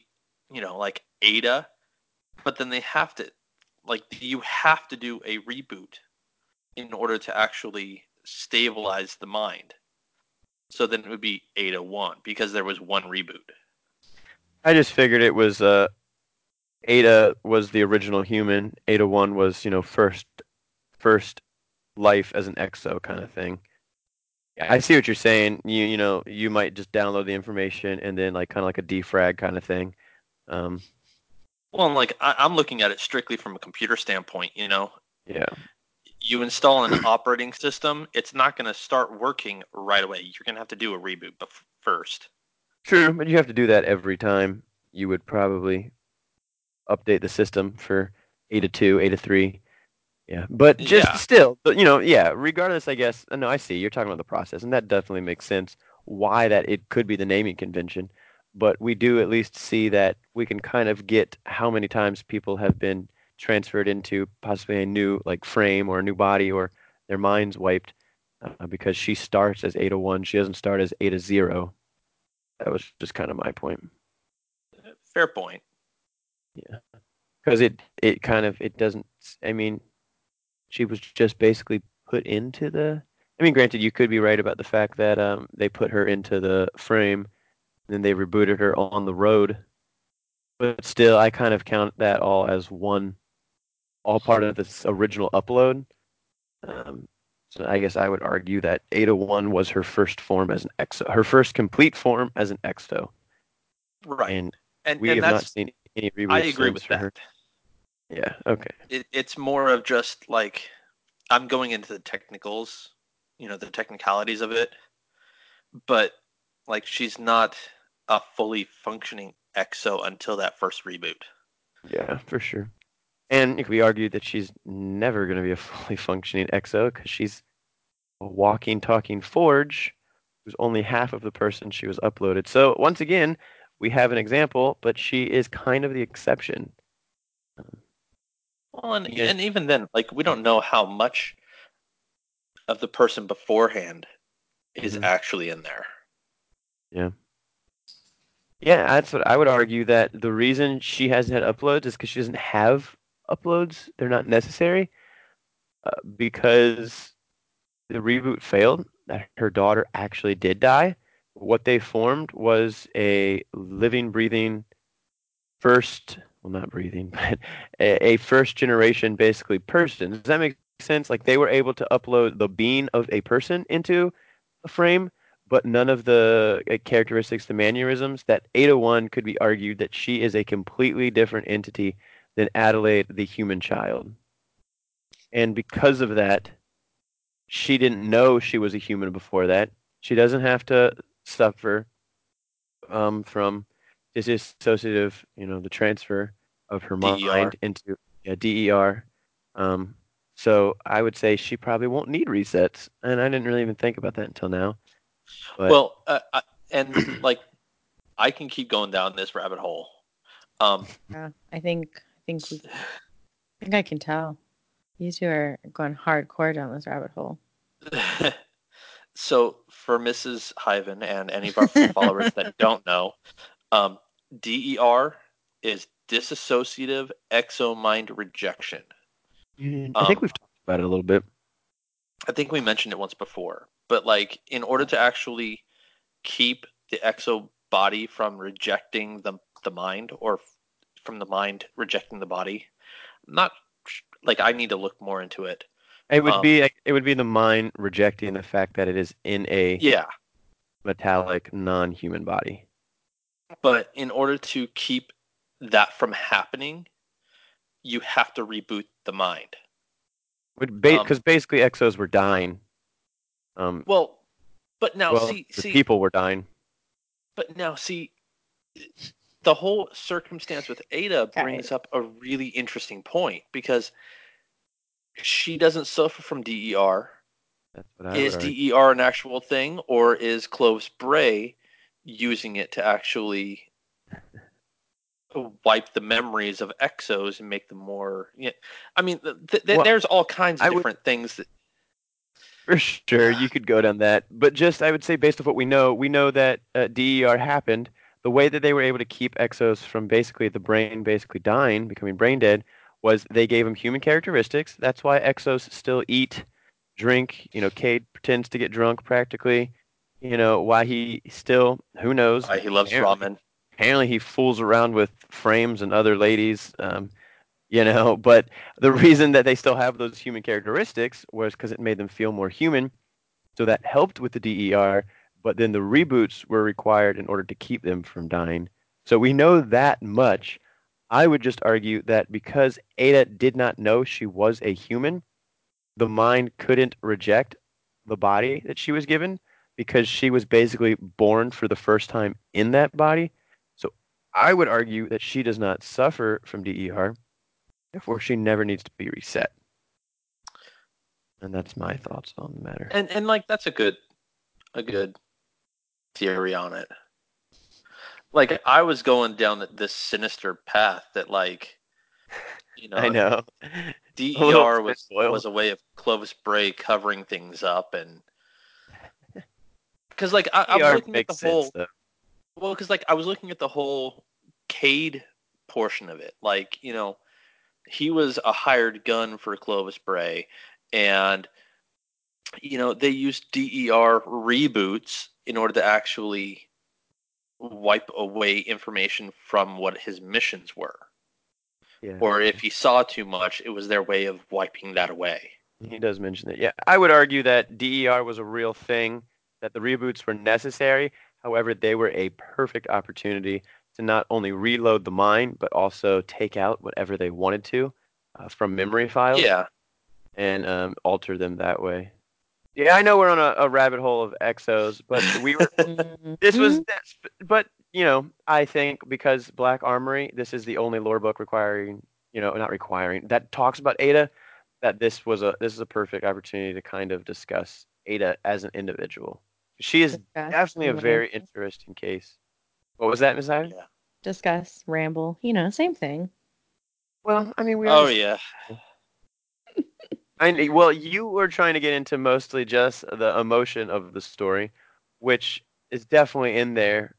Speaker 3: you know, like Ada, but then they have to like you have to do a reboot in order to actually stabilize the mind. So then it would be Ada 1 because there was one reboot.
Speaker 1: I just figured it was uh, Ada was the original human. Ada one was you know first first life as an exo kind of thing. I see what you're saying. You you know you might just download the information and then like kind of like a defrag kind of thing. Um,
Speaker 3: Well, like I, I'm looking at it strictly from a computer standpoint, you know.
Speaker 1: yeah,
Speaker 3: You install an operating system, it's not going to start working right away. You're going to have to do a reboot first.
Speaker 1: true, but you have to do that every time. You would probably update the system for Ada two, Ada three. Yeah, but just
Speaker 3: Yeah.
Speaker 1: still, you know, yeah. Regardless, I guess. uh, No, I see. You're talking about the process, and that definitely makes sense. Why that it could be the naming convention, but we do at least see that we can kind of get how many times people have been transferred into possibly a new like frame or a new body or their minds wiped uh, because she starts as Ada one. She doesn't start as Ada zero. That was just kind of my point
Speaker 3: Fair point.
Speaker 1: Yeah, because it it kind of it doesn't. I mean, she was just basically put into the. I mean, granted, you could be right about the fact that um, they put her into the frame, and then they rebooted her on the road. But still, I kind of count that all as one, all part of this original upload. Um, so I guess I would argue that Ada One was her first form as an exo, her first complete form as an exo,
Speaker 3: Right.
Speaker 1: and
Speaker 3: And,
Speaker 1: we
Speaker 3: and
Speaker 1: have not seen any reboots.
Speaker 3: I agree with
Speaker 1: for
Speaker 3: that.
Speaker 1: her. Yeah. Okay.
Speaker 3: It, it's more of just like I'm going into the technicals, you know, the technicalities of it. But like she's not a fully functioning exo until that first reboot.
Speaker 1: Yeah, for sure. And we argued that she's never going to be a [laughs] fully functioning exo because she's a walking, talking forge who's only half of the person she was uploaded. So once again, we have an example, but she is kind of the exception.
Speaker 3: Well, and,
Speaker 1: Yeah.
Speaker 3: and even then, like we don't know how much of the person beforehand is
Speaker 1: Mhm.
Speaker 3: actually in there.
Speaker 1: Yeah. Yeah, that's what I would argue that the reason she hasn't had uploads is because she doesn't have uploads. They're not necessary uh, because the reboot failed. That her daughter actually did die. What they formed was a living, breathing, first, well, not breathing, [laughs] but a, a first generation, basically, person. Does that make sense? Like they were able to upload the being of a person into a frame, but none of the uh, characteristics, the mannerisms. That Ada One could be argued that she is a completely different entity than Adelaide, the human child. And because of that, she didn't know she was a human before that. She doesn't have to suffer um, from dissociative, you know, the transfer of her
Speaker 3: DER.
Speaker 1: mind into yeah, DER. Um, so I would say she probably won't need resets, and I didn't really even think about that until now. But
Speaker 3: well, uh, I, and [clears throat] like I can keep going down this rabbit hole. Um,
Speaker 2: Yeah, I think I think we, I think I can tell. You two are going hardcore down this rabbit hole. [laughs]
Speaker 3: so for Mrs. Hyven and any of our followers that [laughs] don't know, um, DER is dissociative exomind rejection.
Speaker 1: Mm, I think
Speaker 3: um,
Speaker 1: we've talked about it a little bit.
Speaker 3: I think we mentioned it once before, but like in order to actually keep the exo body from rejecting the the mind or from the mind rejecting the body, I'm not like I need to look more into it.
Speaker 1: It would
Speaker 3: um,
Speaker 1: be it would be the mind rejecting the fact that it is in a
Speaker 3: Yeah,
Speaker 1: metallic non-human body.
Speaker 3: But in order to keep that from happening, you have to reboot the mind.
Speaker 1: Would ba-
Speaker 3: Um,
Speaker 1: because basically exos were dying. Um,
Speaker 3: Well, but now
Speaker 1: well,
Speaker 3: see
Speaker 1: the
Speaker 3: see
Speaker 1: people were dying.
Speaker 3: But now, see, the whole circumstance with Ada
Speaker 2: Right.
Speaker 3: brings up a really interesting point because she doesn't suffer from DER.
Speaker 1: That's what I
Speaker 3: Is. DER an actual thing, or is Clovis Bray using it to actually wipe the memories of Exos and make them more? Yeah, I mean, th- th-
Speaker 1: Well,
Speaker 3: there's all kinds of
Speaker 1: I would-
Speaker 3: different things that.
Speaker 1: For sure, you could go down that. But just, I would say, based off what we know, we know that uh, DER happened. The way that they were able to keep Exos from basically the brain basically dying, becoming brain dead, was they gave them human characteristics. That's why Exos still eat, drink. You know, Cayde pretends to get drunk practically. You know, why he still, who knows?
Speaker 3: Why he loves
Speaker 1: Apparently-
Speaker 3: ramen.
Speaker 1: apparently he fools around with frames and other ladies um, you know [laughs] but the reason that they still have those human characteristics was because it made them feel more human so that helped with the der but then the reboots were required in order to keep them from dying so we know that much i would just argue that because ada did not know she was a human the mind couldn't reject the body that she was given because she was basically born for the first time in that body So I would argue that she does not suffer from DER, therefore she never needs to be reset. And that's my thoughts on the matter.
Speaker 3: and and like that's a good a good theory on it like i was going down this sinister path that like you know, [laughs]
Speaker 1: I know.
Speaker 3: der [laughs] was was a way of clovis bray covering things up and because like I, I was looking at the whole
Speaker 1: though.
Speaker 3: well because like i was looking at the whole Cayde portion of it like you know he was a hired gun for clovis bray and you know they used der reboots in order to actually wipe away information from what his missions were
Speaker 1: Yeah.
Speaker 3: or if he saw too much it was their way of wiping that away
Speaker 1: He does mention that. Yeah, I would argue that DER was a real thing, that the reboots were necessary. However, they were a perfect opportunity to not only reload the mind, but also take out whatever they wanted to uh, from memory files
Speaker 3: yeah
Speaker 1: and um, alter them that way. Yeah, I know we're on a, a rabbit hole of exos, but we were. [laughs] this was, but you know, I think because Black Armory, this is the only lore book requiring, you know, not requiring that talks about Ada. That this was a this is a perfect opportunity to kind of discuss Ada as an individual. She is
Speaker 2: Discuss,
Speaker 1: definitely a very interesting case. What was that, Ms. Ivy?
Speaker 3: yeah
Speaker 2: discuss, ramble. You know, same thing.
Speaker 1: Well, I mean, we.
Speaker 3: oh
Speaker 1: understand-
Speaker 3: yeah [laughs]
Speaker 1: I well, you were trying to get into mostly just the emotion of the story, which is definitely in there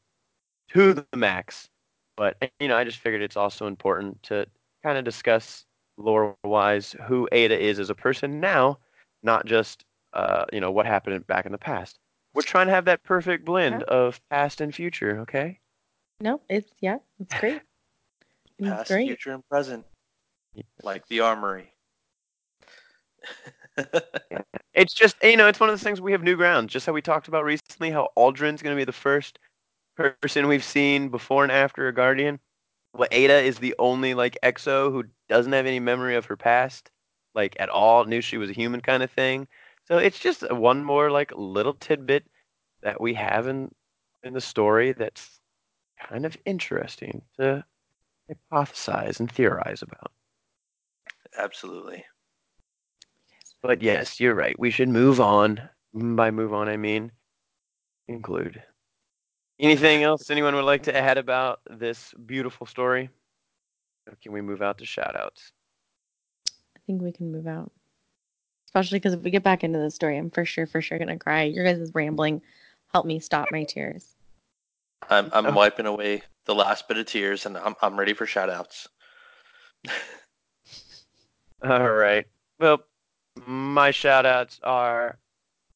Speaker 1: to the max. But you know, I just figured it's also important to kind of discuss lore-wise who Ada is as a person now, not just uh, you know what happened back in the past. We're trying to have that perfect blend of past and future. Okay.
Speaker 2: No, it's yeah, it's great. [laughs] It's
Speaker 3: past
Speaker 2: great.
Speaker 3: future and present
Speaker 1: Yeah.
Speaker 3: like the armory [laughs]
Speaker 1: It's just you know, it's one of those things we have new ground. Just how we talked about recently, how Aldrin's going to be the first person we've seen before and after a Guardian. Well, Ada is the only like Exo who doesn't have any memory of her past, like at all. Knew she was a human kind of thing. So it's just uh, one more like little tidbit that we have in in the story that's kind of interesting to hypothesize and theorize about.
Speaker 3: absolutely
Speaker 1: But yes, you're right. We should move on. By move on, I mean include. Anything else anyone would like to add about this beautiful story? Or can we move out to shoutouts?
Speaker 2: I think we can move out. Especially because if we get back into the story, I'm for sure, for sure gonna cry. Your guys' rambling helped me stop my tears.
Speaker 3: i'm i'm
Speaker 1: Oh.
Speaker 3: wiping away the last bit of tears and i'm i'm ready for shout outs [laughs]
Speaker 1: All right. Well, my shoutouts are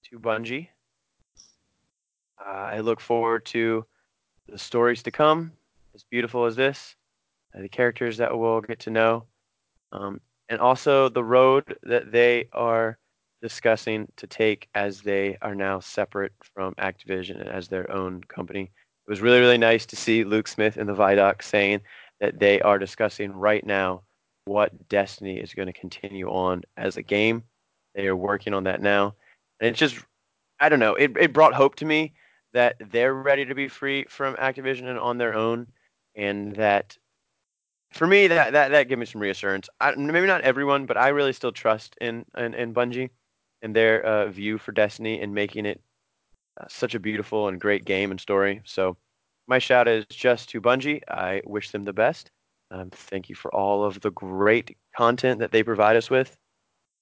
Speaker 1: to Bungie. Uh, I look forward to the stories to come, as beautiful as this, uh, the characters that we'll get to know, um, and also the road that they are discussing to take as they are now separate from Activision as their own company. It was really, really nice to see Luke Smith in the Vidoc saying that they are discussing right now what Destiny is going to continue on as a game. They are working on that now. And it's just, I don't know, it, it brought hope to me that they're ready to be free from Activision and on their own. and that for me that that that gave me some reassurance. I, maybe not everyone, but I really still trust in in, in Bungie and their uh, view for Destiny and making it uh, such a beautiful and great game and story. So my shout is just to Bungie. I wish them the best. Um, thank you for all of the great content that they provide us with.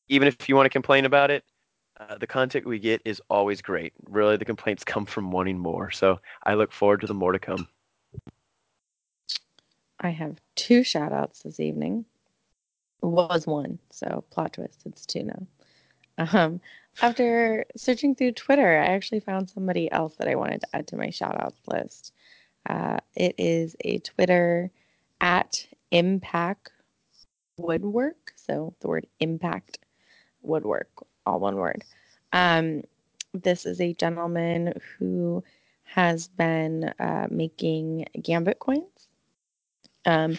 Speaker 1: Even if you want to complain about it, uh, the content we get is always great. Really, the complaints come from wanting more. So I look forward to the more to come.
Speaker 2: I have two shout outs this evening. Was one, so plot twist, it's two now. Um, after searching through Twitter, I actually found somebody else that I wanted to add to my shout outs list. Uh, it is a Twitter at Impact Woodwork. So the word impact woodwork, all one word. Um, this is a gentleman who has been uh, making gambit coins. Um,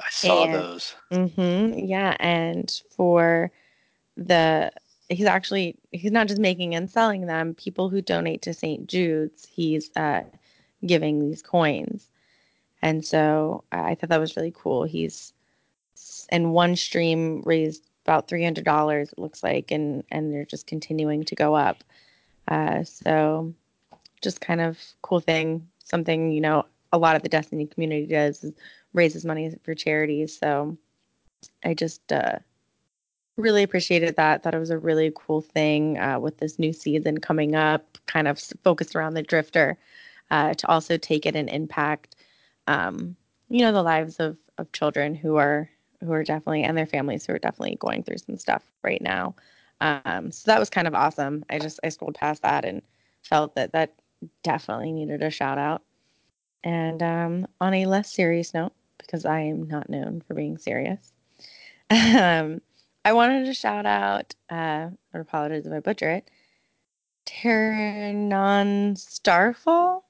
Speaker 3: I saw
Speaker 2: and-
Speaker 3: those.
Speaker 2: hmm yeah, and for the he's actually he's not just making and selling them. People who donate to St. Jude's, he's uh, giving these coins, and so I thought that was really cool. He's in one stream raised about three hundred dollars. It looks like, and and they're just continuing to go up. Uh, so just kind of cool thing. Something you know a lot of the Destiny community does is raises money for charities. So I just uh, really appreciated that. Thought it was a really cool thing uh, with this new season coming up, kind of focused around the drifter, uh, to also take it and impact, um, you know, the lives of of children who are who are definitely and their families who are definitely going through some stuff right now. Um, so that was kind of awesome. I just I scrolled past that and felt that that definitely needed a shout out. And um, on a less serious note, because I am not known for being serious, [laughs] um, I wanted to shout out, uh, or apologize if I butcher it, Terranon Starfall.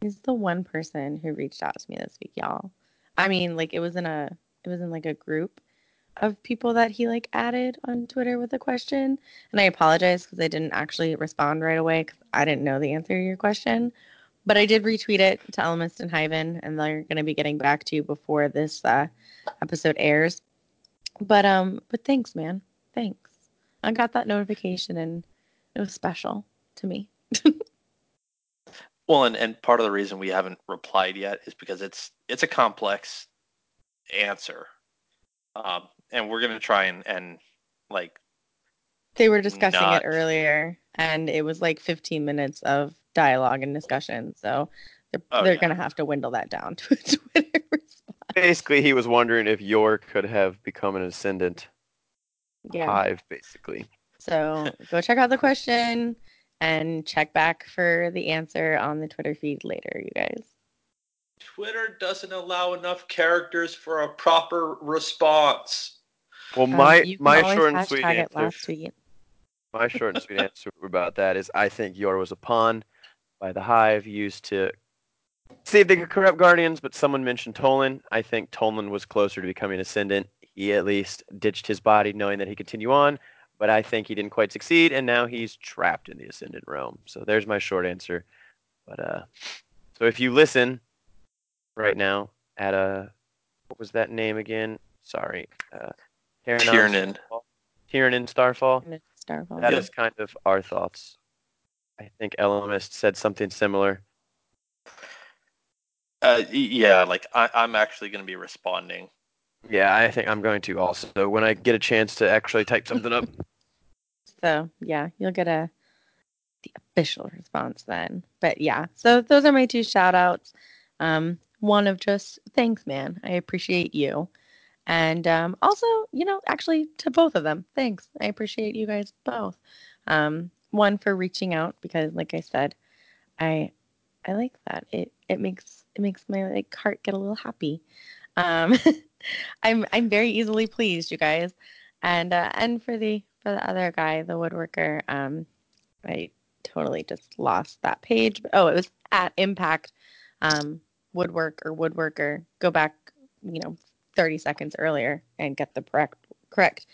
Speaker 2: He's the one person who reached out to me this week, y'all. I mean, like it was in a, it was in like a group of people that he like added on Twitter with a question, and I apologize because I didn't actually respond right away because I didn't know the answer to your question. But I did retweet it to Elemist and Hyven, and they're going to be getting back to you before this uh, episode airs. But um, but thanks, man. Thanks. I got that notification, and it was special to me. [laughs]
Speaker 3: Well, and, and part of the reason we haven't replied yet is because it's it's a complex answer, um, and we're gonna try and and like
Speaker 2: They were discussing
Speaker 3: Not-
Speaker 2: it earlier, and it was like 15 minutes of dialogue and discussion. So they're,
Speaker 3: Oh,
Speaker 2: they're
Speaker 3: yeah.
Speaker 2: going to have to dwindle that down [laughs] to a Twitter response.
Speaker 1: Basically, he was wondering if Yor could have become an ascendant
Speaker 2: Yeah.
Speaker 1: hive, basically.
Speaker 2: So go check out the question and check back for the answer on the Twitter feed later, you guys.
Speaker 3: Twitter doesn't allow enough characters for a proper response.
Speaker 1: Well,
Speaker 2: Um,
Speaker 1: my
Speaker 2: you
Speaker 1: my short and sweet answer,
Speaker 2: last tweet.
Speaker 1: my short and sweet answer about that is, I think Yor was a pawn by the hive used to see if they could corrupt guardians. But someone mentioned Toland. I think Toland was closer to becoming ascendant. He at least ditched his body, knowing that he could continue on. But I think he didn't quite succeed, and now he's trapped in the ascendant realm. So there's my short answer. But uh, so if you listen right now at a what was that name again? Sorry, uh, Tiernan
Speaker 3: Tiernan.
Speaker 1: Starfall. Tiernan Starfall.
Speaker 2: And Starfall.
Speaker 1: That
Speaker 3: Yeah.
Speaker 1: is kind of our thoughts. I think Elemist said something similar.
Speaker 3: Uh, yeah, like I, I'm actually going to be responding.
Speaker 1: Yeah, I think I'm going to also. When I get a chance to actually type something up, [laughs]
Speaker 2: So yeah, you'll get a the official response then. But yeah, so those are my two shout outs. Um, one of just thanks, man. I appreciate you. And um, also, you know, actually to both of them, thanks. I appreciate you guys both. Um, one for reaching out because, like I said, I I like that. It it makes it makes my like heart get a little happy. Um, [laughs] I'm I'm very easily pleased, you guys. And uh, and for the for the other guy, the woodworker, um, I totally just lost that page. Oh, it was at Impact um, Woodwork or Woodworker. Go back, you know, 30 seconds earlier and get the correct correct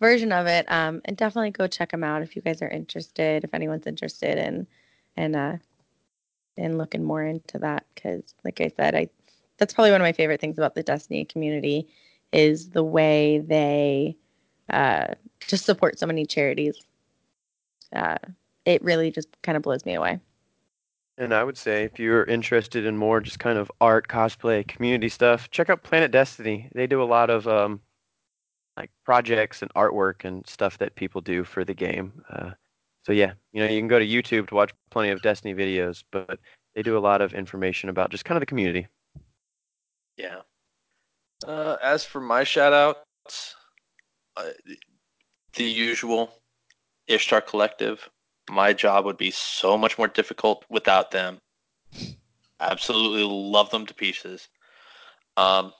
Speaker 2: version of it. Um, and definitely go check them out if you guys are interested. If anyone's interested in and uh in looking more into that, because like I said, I that's probably one of my favorite things about the Destiny community is the way they uh, just support so many charities. Uh, it really just kind of blows me away.
Speaker 1: And I would say if you're interested in more just kind of art, cosplay, community stuff, check out Planet Destiny. They do a lot of um, like projects and artwork and stuff that people do for the game. Uh, so yeah, you know, you can go to YouTube to watch plenty of Destiny videos, but they do a lot of information about just kind of the community.
Speaker 3: Yeah. Uh, as for my shout out, uh, the usual Ishtar Collective. My job would be so much more difficult without them. Absolutely love them to pieces. Um,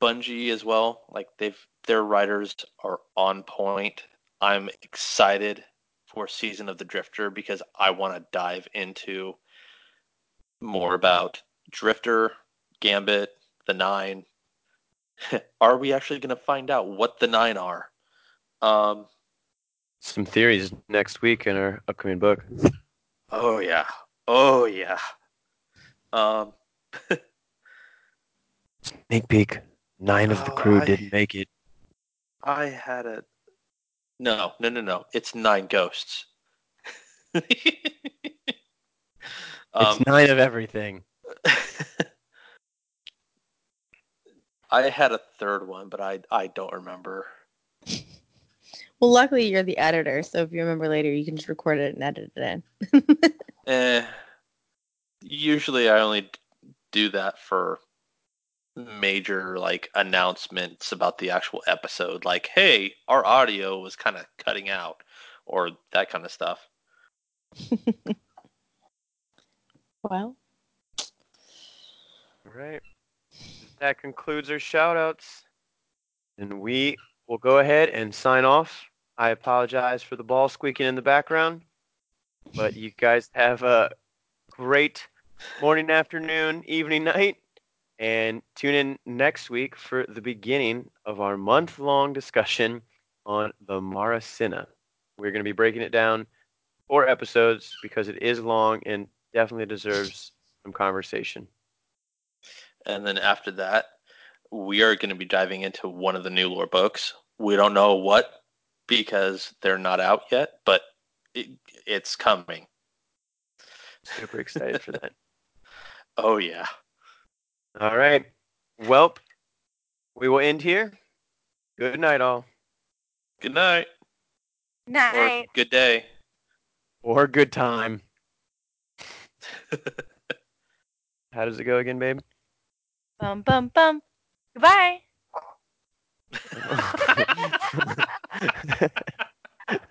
Speaker 3: Bungie as well. Like they've their writers are on point. I'm excited for Season of the Drifter because I want to dive into more about Drifter, Gambit, the Nine. [laughs] are we actually going to find out what the Nine are? Um,
Speaker 1: Some theories next week in our upcoming book.
Speaker 3: oh yeah, oh yeah. Um, [laughs]
Speaker 1: Sneak peek. Nine of the
Speaker 3: Oh,
Speaker 1: crew
Speaker 3: I-
Speaker 1: didn't make it.
Speaker 3: I had a no, no, no, no. It's nine ghosts. [laughs] um,
Speaker 1: it's nine of everything. [laughs]
Speaker 3: I had a third one, but I I don't remember. [laughs]
Speaker 2: Well, luckily you're the editor, so if you remember later, you can just record it and edit it in.
Speaker 3: Eh, usually I only do that for major like announcements about the actual episode, like hey, our audio was kind of cutting out, or that kind of stuff. [laughs]
Speaker 2: well,
Speaker 1: All right. That concludes our shout outs. And we will go ahead and sign off. I apologize for the ball squeaking in the background, but you guys have a great morning, afternoon, evening, night, and tune in next week for the beginning of our month long discussion on the Marasenna. We're going to be breaking it down four episodes because it is long and definitely deserves some conversation.
Speaker 3: And then after that, we are going to be diving into one of the new lore books. We don't know what because they're not out yet, but it, it's coming.
Speaker 1: Super excited for that. [laughs]
Speaker 3: Oh yeah.
Speaker 1: All right. Well, we will end here. Good night, all.
Speaker 3: Good night or
Speaker 2: night.
Speaker 3: good day.
Speaker 1: Or good time. [laughs] How does it go again, babe?
Speaker 2: Bum bum bum. Goodbye. [laughs]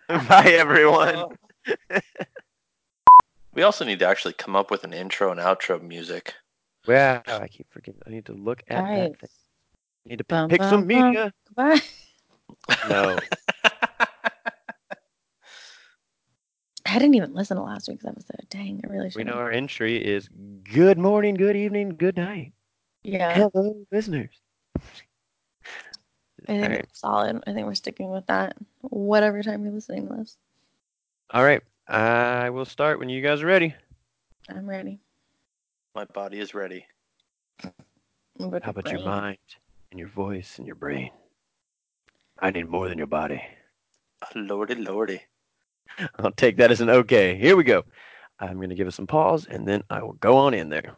Speaker 1: Bye, everyone. [laughs]
Speaker 3: we also need to actually come up with an intro and outro music.
Speaker 1: Wow, I keep forgetting. I need to look at
Speaker 2: Guys.
Speaker 1: that thing. I need to
Speaker 2: Bum,
Speaker 1: pick some
Speaker 2: bum, bum.
Speaker 1: media.
Speaker 2: Goodbye.
Speaker 1: No. [laughs]
Speaker 2: I didn't even listen to last week's episode. Dang, I really should.
Speaker 1: we know our entry is good morning, good evening, good night.
Speaker 2: Yeah,
Speaker 1: Hello, listeners.
Speaker 2: I think
Speaker 1: Alright.
Speaker 2: it's solid. I think we're sticking with that. Whatever time you're listening to this,
Speaker 1: All right. I will start when you guys are ready.
Speaker 2: I'm ready.
Speaker 3: My body is ready.
Speaker 2: What about
Speaker 1: How about your mind and your voice and your brain? I need more than your body.
Speaker 3: Lordy, lordy. [laughs]
Speaker 1: I'll take that as an okay. Here we go. I'm going to give us some pause and then I will go on in there.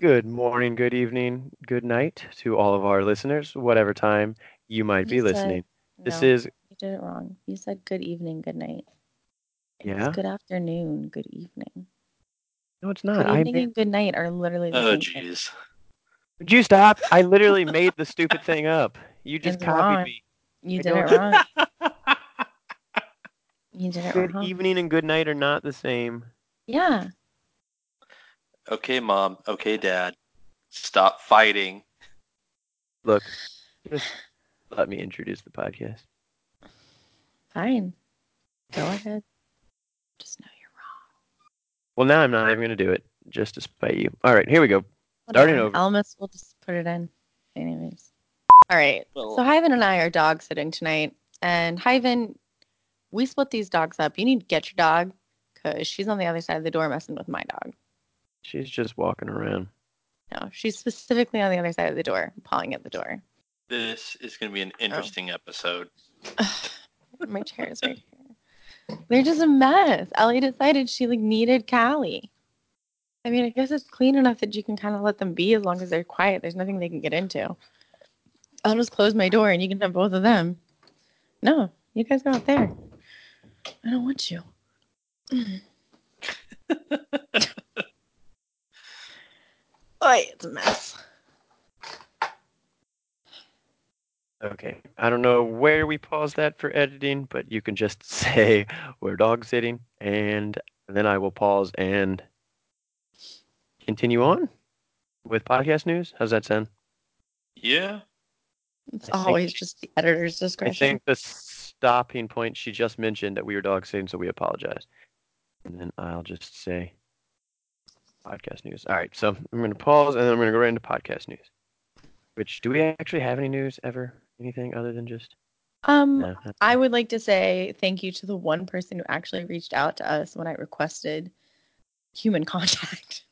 Speaker 1: Good morning, good evening, good night to all of our listeners, whatever time you might be
Speaker 2: said-
Speaker 1: listening. This
Speaker 2: No,
Speaker 1: is,
Speaker 2: you did it wrong. You said good evening, good night. It's
Speaker 1: Yeah?
Speaker 2: good afternoon, good evening.
Speaker 1: No, it's
Speaker 2: Good
Speaker 1: not. I
Speaker 2: evening
Speaker 1: made,
Speaker 2: and good night are literally the
Speaker 3: Oh jeez.
Speaker 1: would you stop? I literally made the stupid thing up. You just
Speaker 2: It's
Speaker 1: copied
Speaker 2: wrong.
Speaker 1: me.
Speaker 2: You
Speaker 1: I
Speaker 2: did it
Speaker 1: don't-
Speaker 2: wrong. [laughs] You did it
Speaker 1: Good
Speaker 2: wrong.
Speaker 1: evening and good night are not the same.
Speaker 2: Yeah.
Speaker 3: Okay, mom. Okay, dad. Stop fighting.
Speaker 1: Look, just let me introduce the podcast.
Speaker 2: Fine. Go ahead. Just know you're wrong.
Speaker 1: Well, now I'm not even going to do it just to spite you. All right, here we go. Starting
Speaker 2: Whatever.
Speaker 1: over.
Speaker 2: Almas will just put it in. Anyways. All right.
Speaker 3: Well-
Speaker 2: so Hyven and I are dog sitting tonight. And Hyven, we split these dogs up. You need to get your dog because she's on the other side of the door messing with my dog.
Speaker 1: She's just walking around.
Speaker 2: No, she's specifically on the other side of the door, pawing at the door.
Speaker 3: This is going to be an interesting episode. [sighs]
Speaker 2: My chair is right here. They're just a mess. Ellie decided she like needed Callie. I mean, I guess it's clean enough that you can kind of let them be as long as they're quiet. There's nothing they can get into. I'll just close my door and you can have both of them. No, you guys go out there. I don't want you. [laughs] Oi, it's a mess.
Speaker 1: Okay. I don't know where we pause that for editing, but you can just [laughs] say we're dog sitting, and then I will pause and continue on with podcast news. How's that sound?
Speaker 3: Yeah.
Speaker 2: It's
Speaker 1: I think-
Speaker 2: always just the editor's discretion.
Speaker 1: I think the stopping point she just mentioned that we were dog sitting, so we apologize. And then I'll just say podcast news. All right, so I'm going to pause and then I'm going to go right into podcast news. Which do we actually have any news ever? Anything other than just?
Speaker 2: Um,
Speaker 1: No.
Speaker 2: I would like to say thank you to the one person who actually reached out to us when I requested human contact.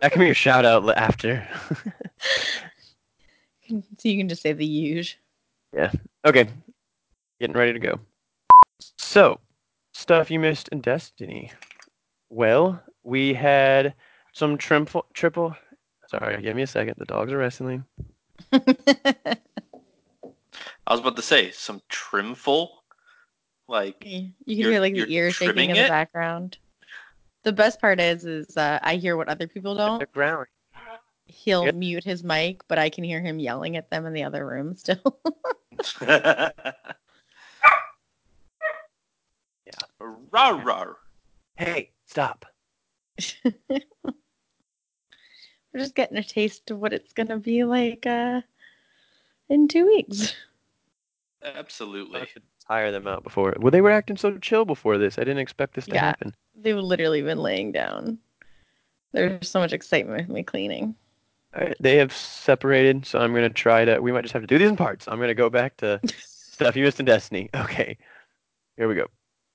Speaker 1: That can be your shout out after. [laughs]
Speaker 2: so you can just say the huge. Yeah.
Speaker 1: Okay, getting ready to go. So, stuff you missed in Destiny. Well, we had some triple. Triple. Sorry, give me a second. The dogs are wrestling. [laughs]
Speaker 3: I was about to say some trimful, like
Speaker 2: you can hear like the ears shaking
Speaker 3: trimming
Speaker 2: in the background. The best part is, is uh, I hear what other people don't.
Speaker 1: They're growling.
Speaker 2: He'll
Speaker 1: Yep.
Speaker 2: mute his mic, but I can hear him yelling at them in the other room still. yeah. [laughs] [laughs]
Speaker 3: rawr rawr.
Speaker 1: Hey, stop. [laughs]
Speaker 2: We're just getting a taste of what it's gonna be like uh, in two weeks.
Speaker 1: I
Speaker 3: Absolutely.
Speaker 1: have to tire them out before. Well, they were acting so chill before this. I didn't expect this to
Speaker 2: Yeah.
Speaker 1: happen.
Speaker 2: They've literally been laying down. There's so much excitement with me cleaning.
Speaker 1: All right, they have separated, so I'm gonna try to. We might just have to do these in parts. I'm gonna go back to [laughs] stuff you missed in Destiny. Okay, here we go.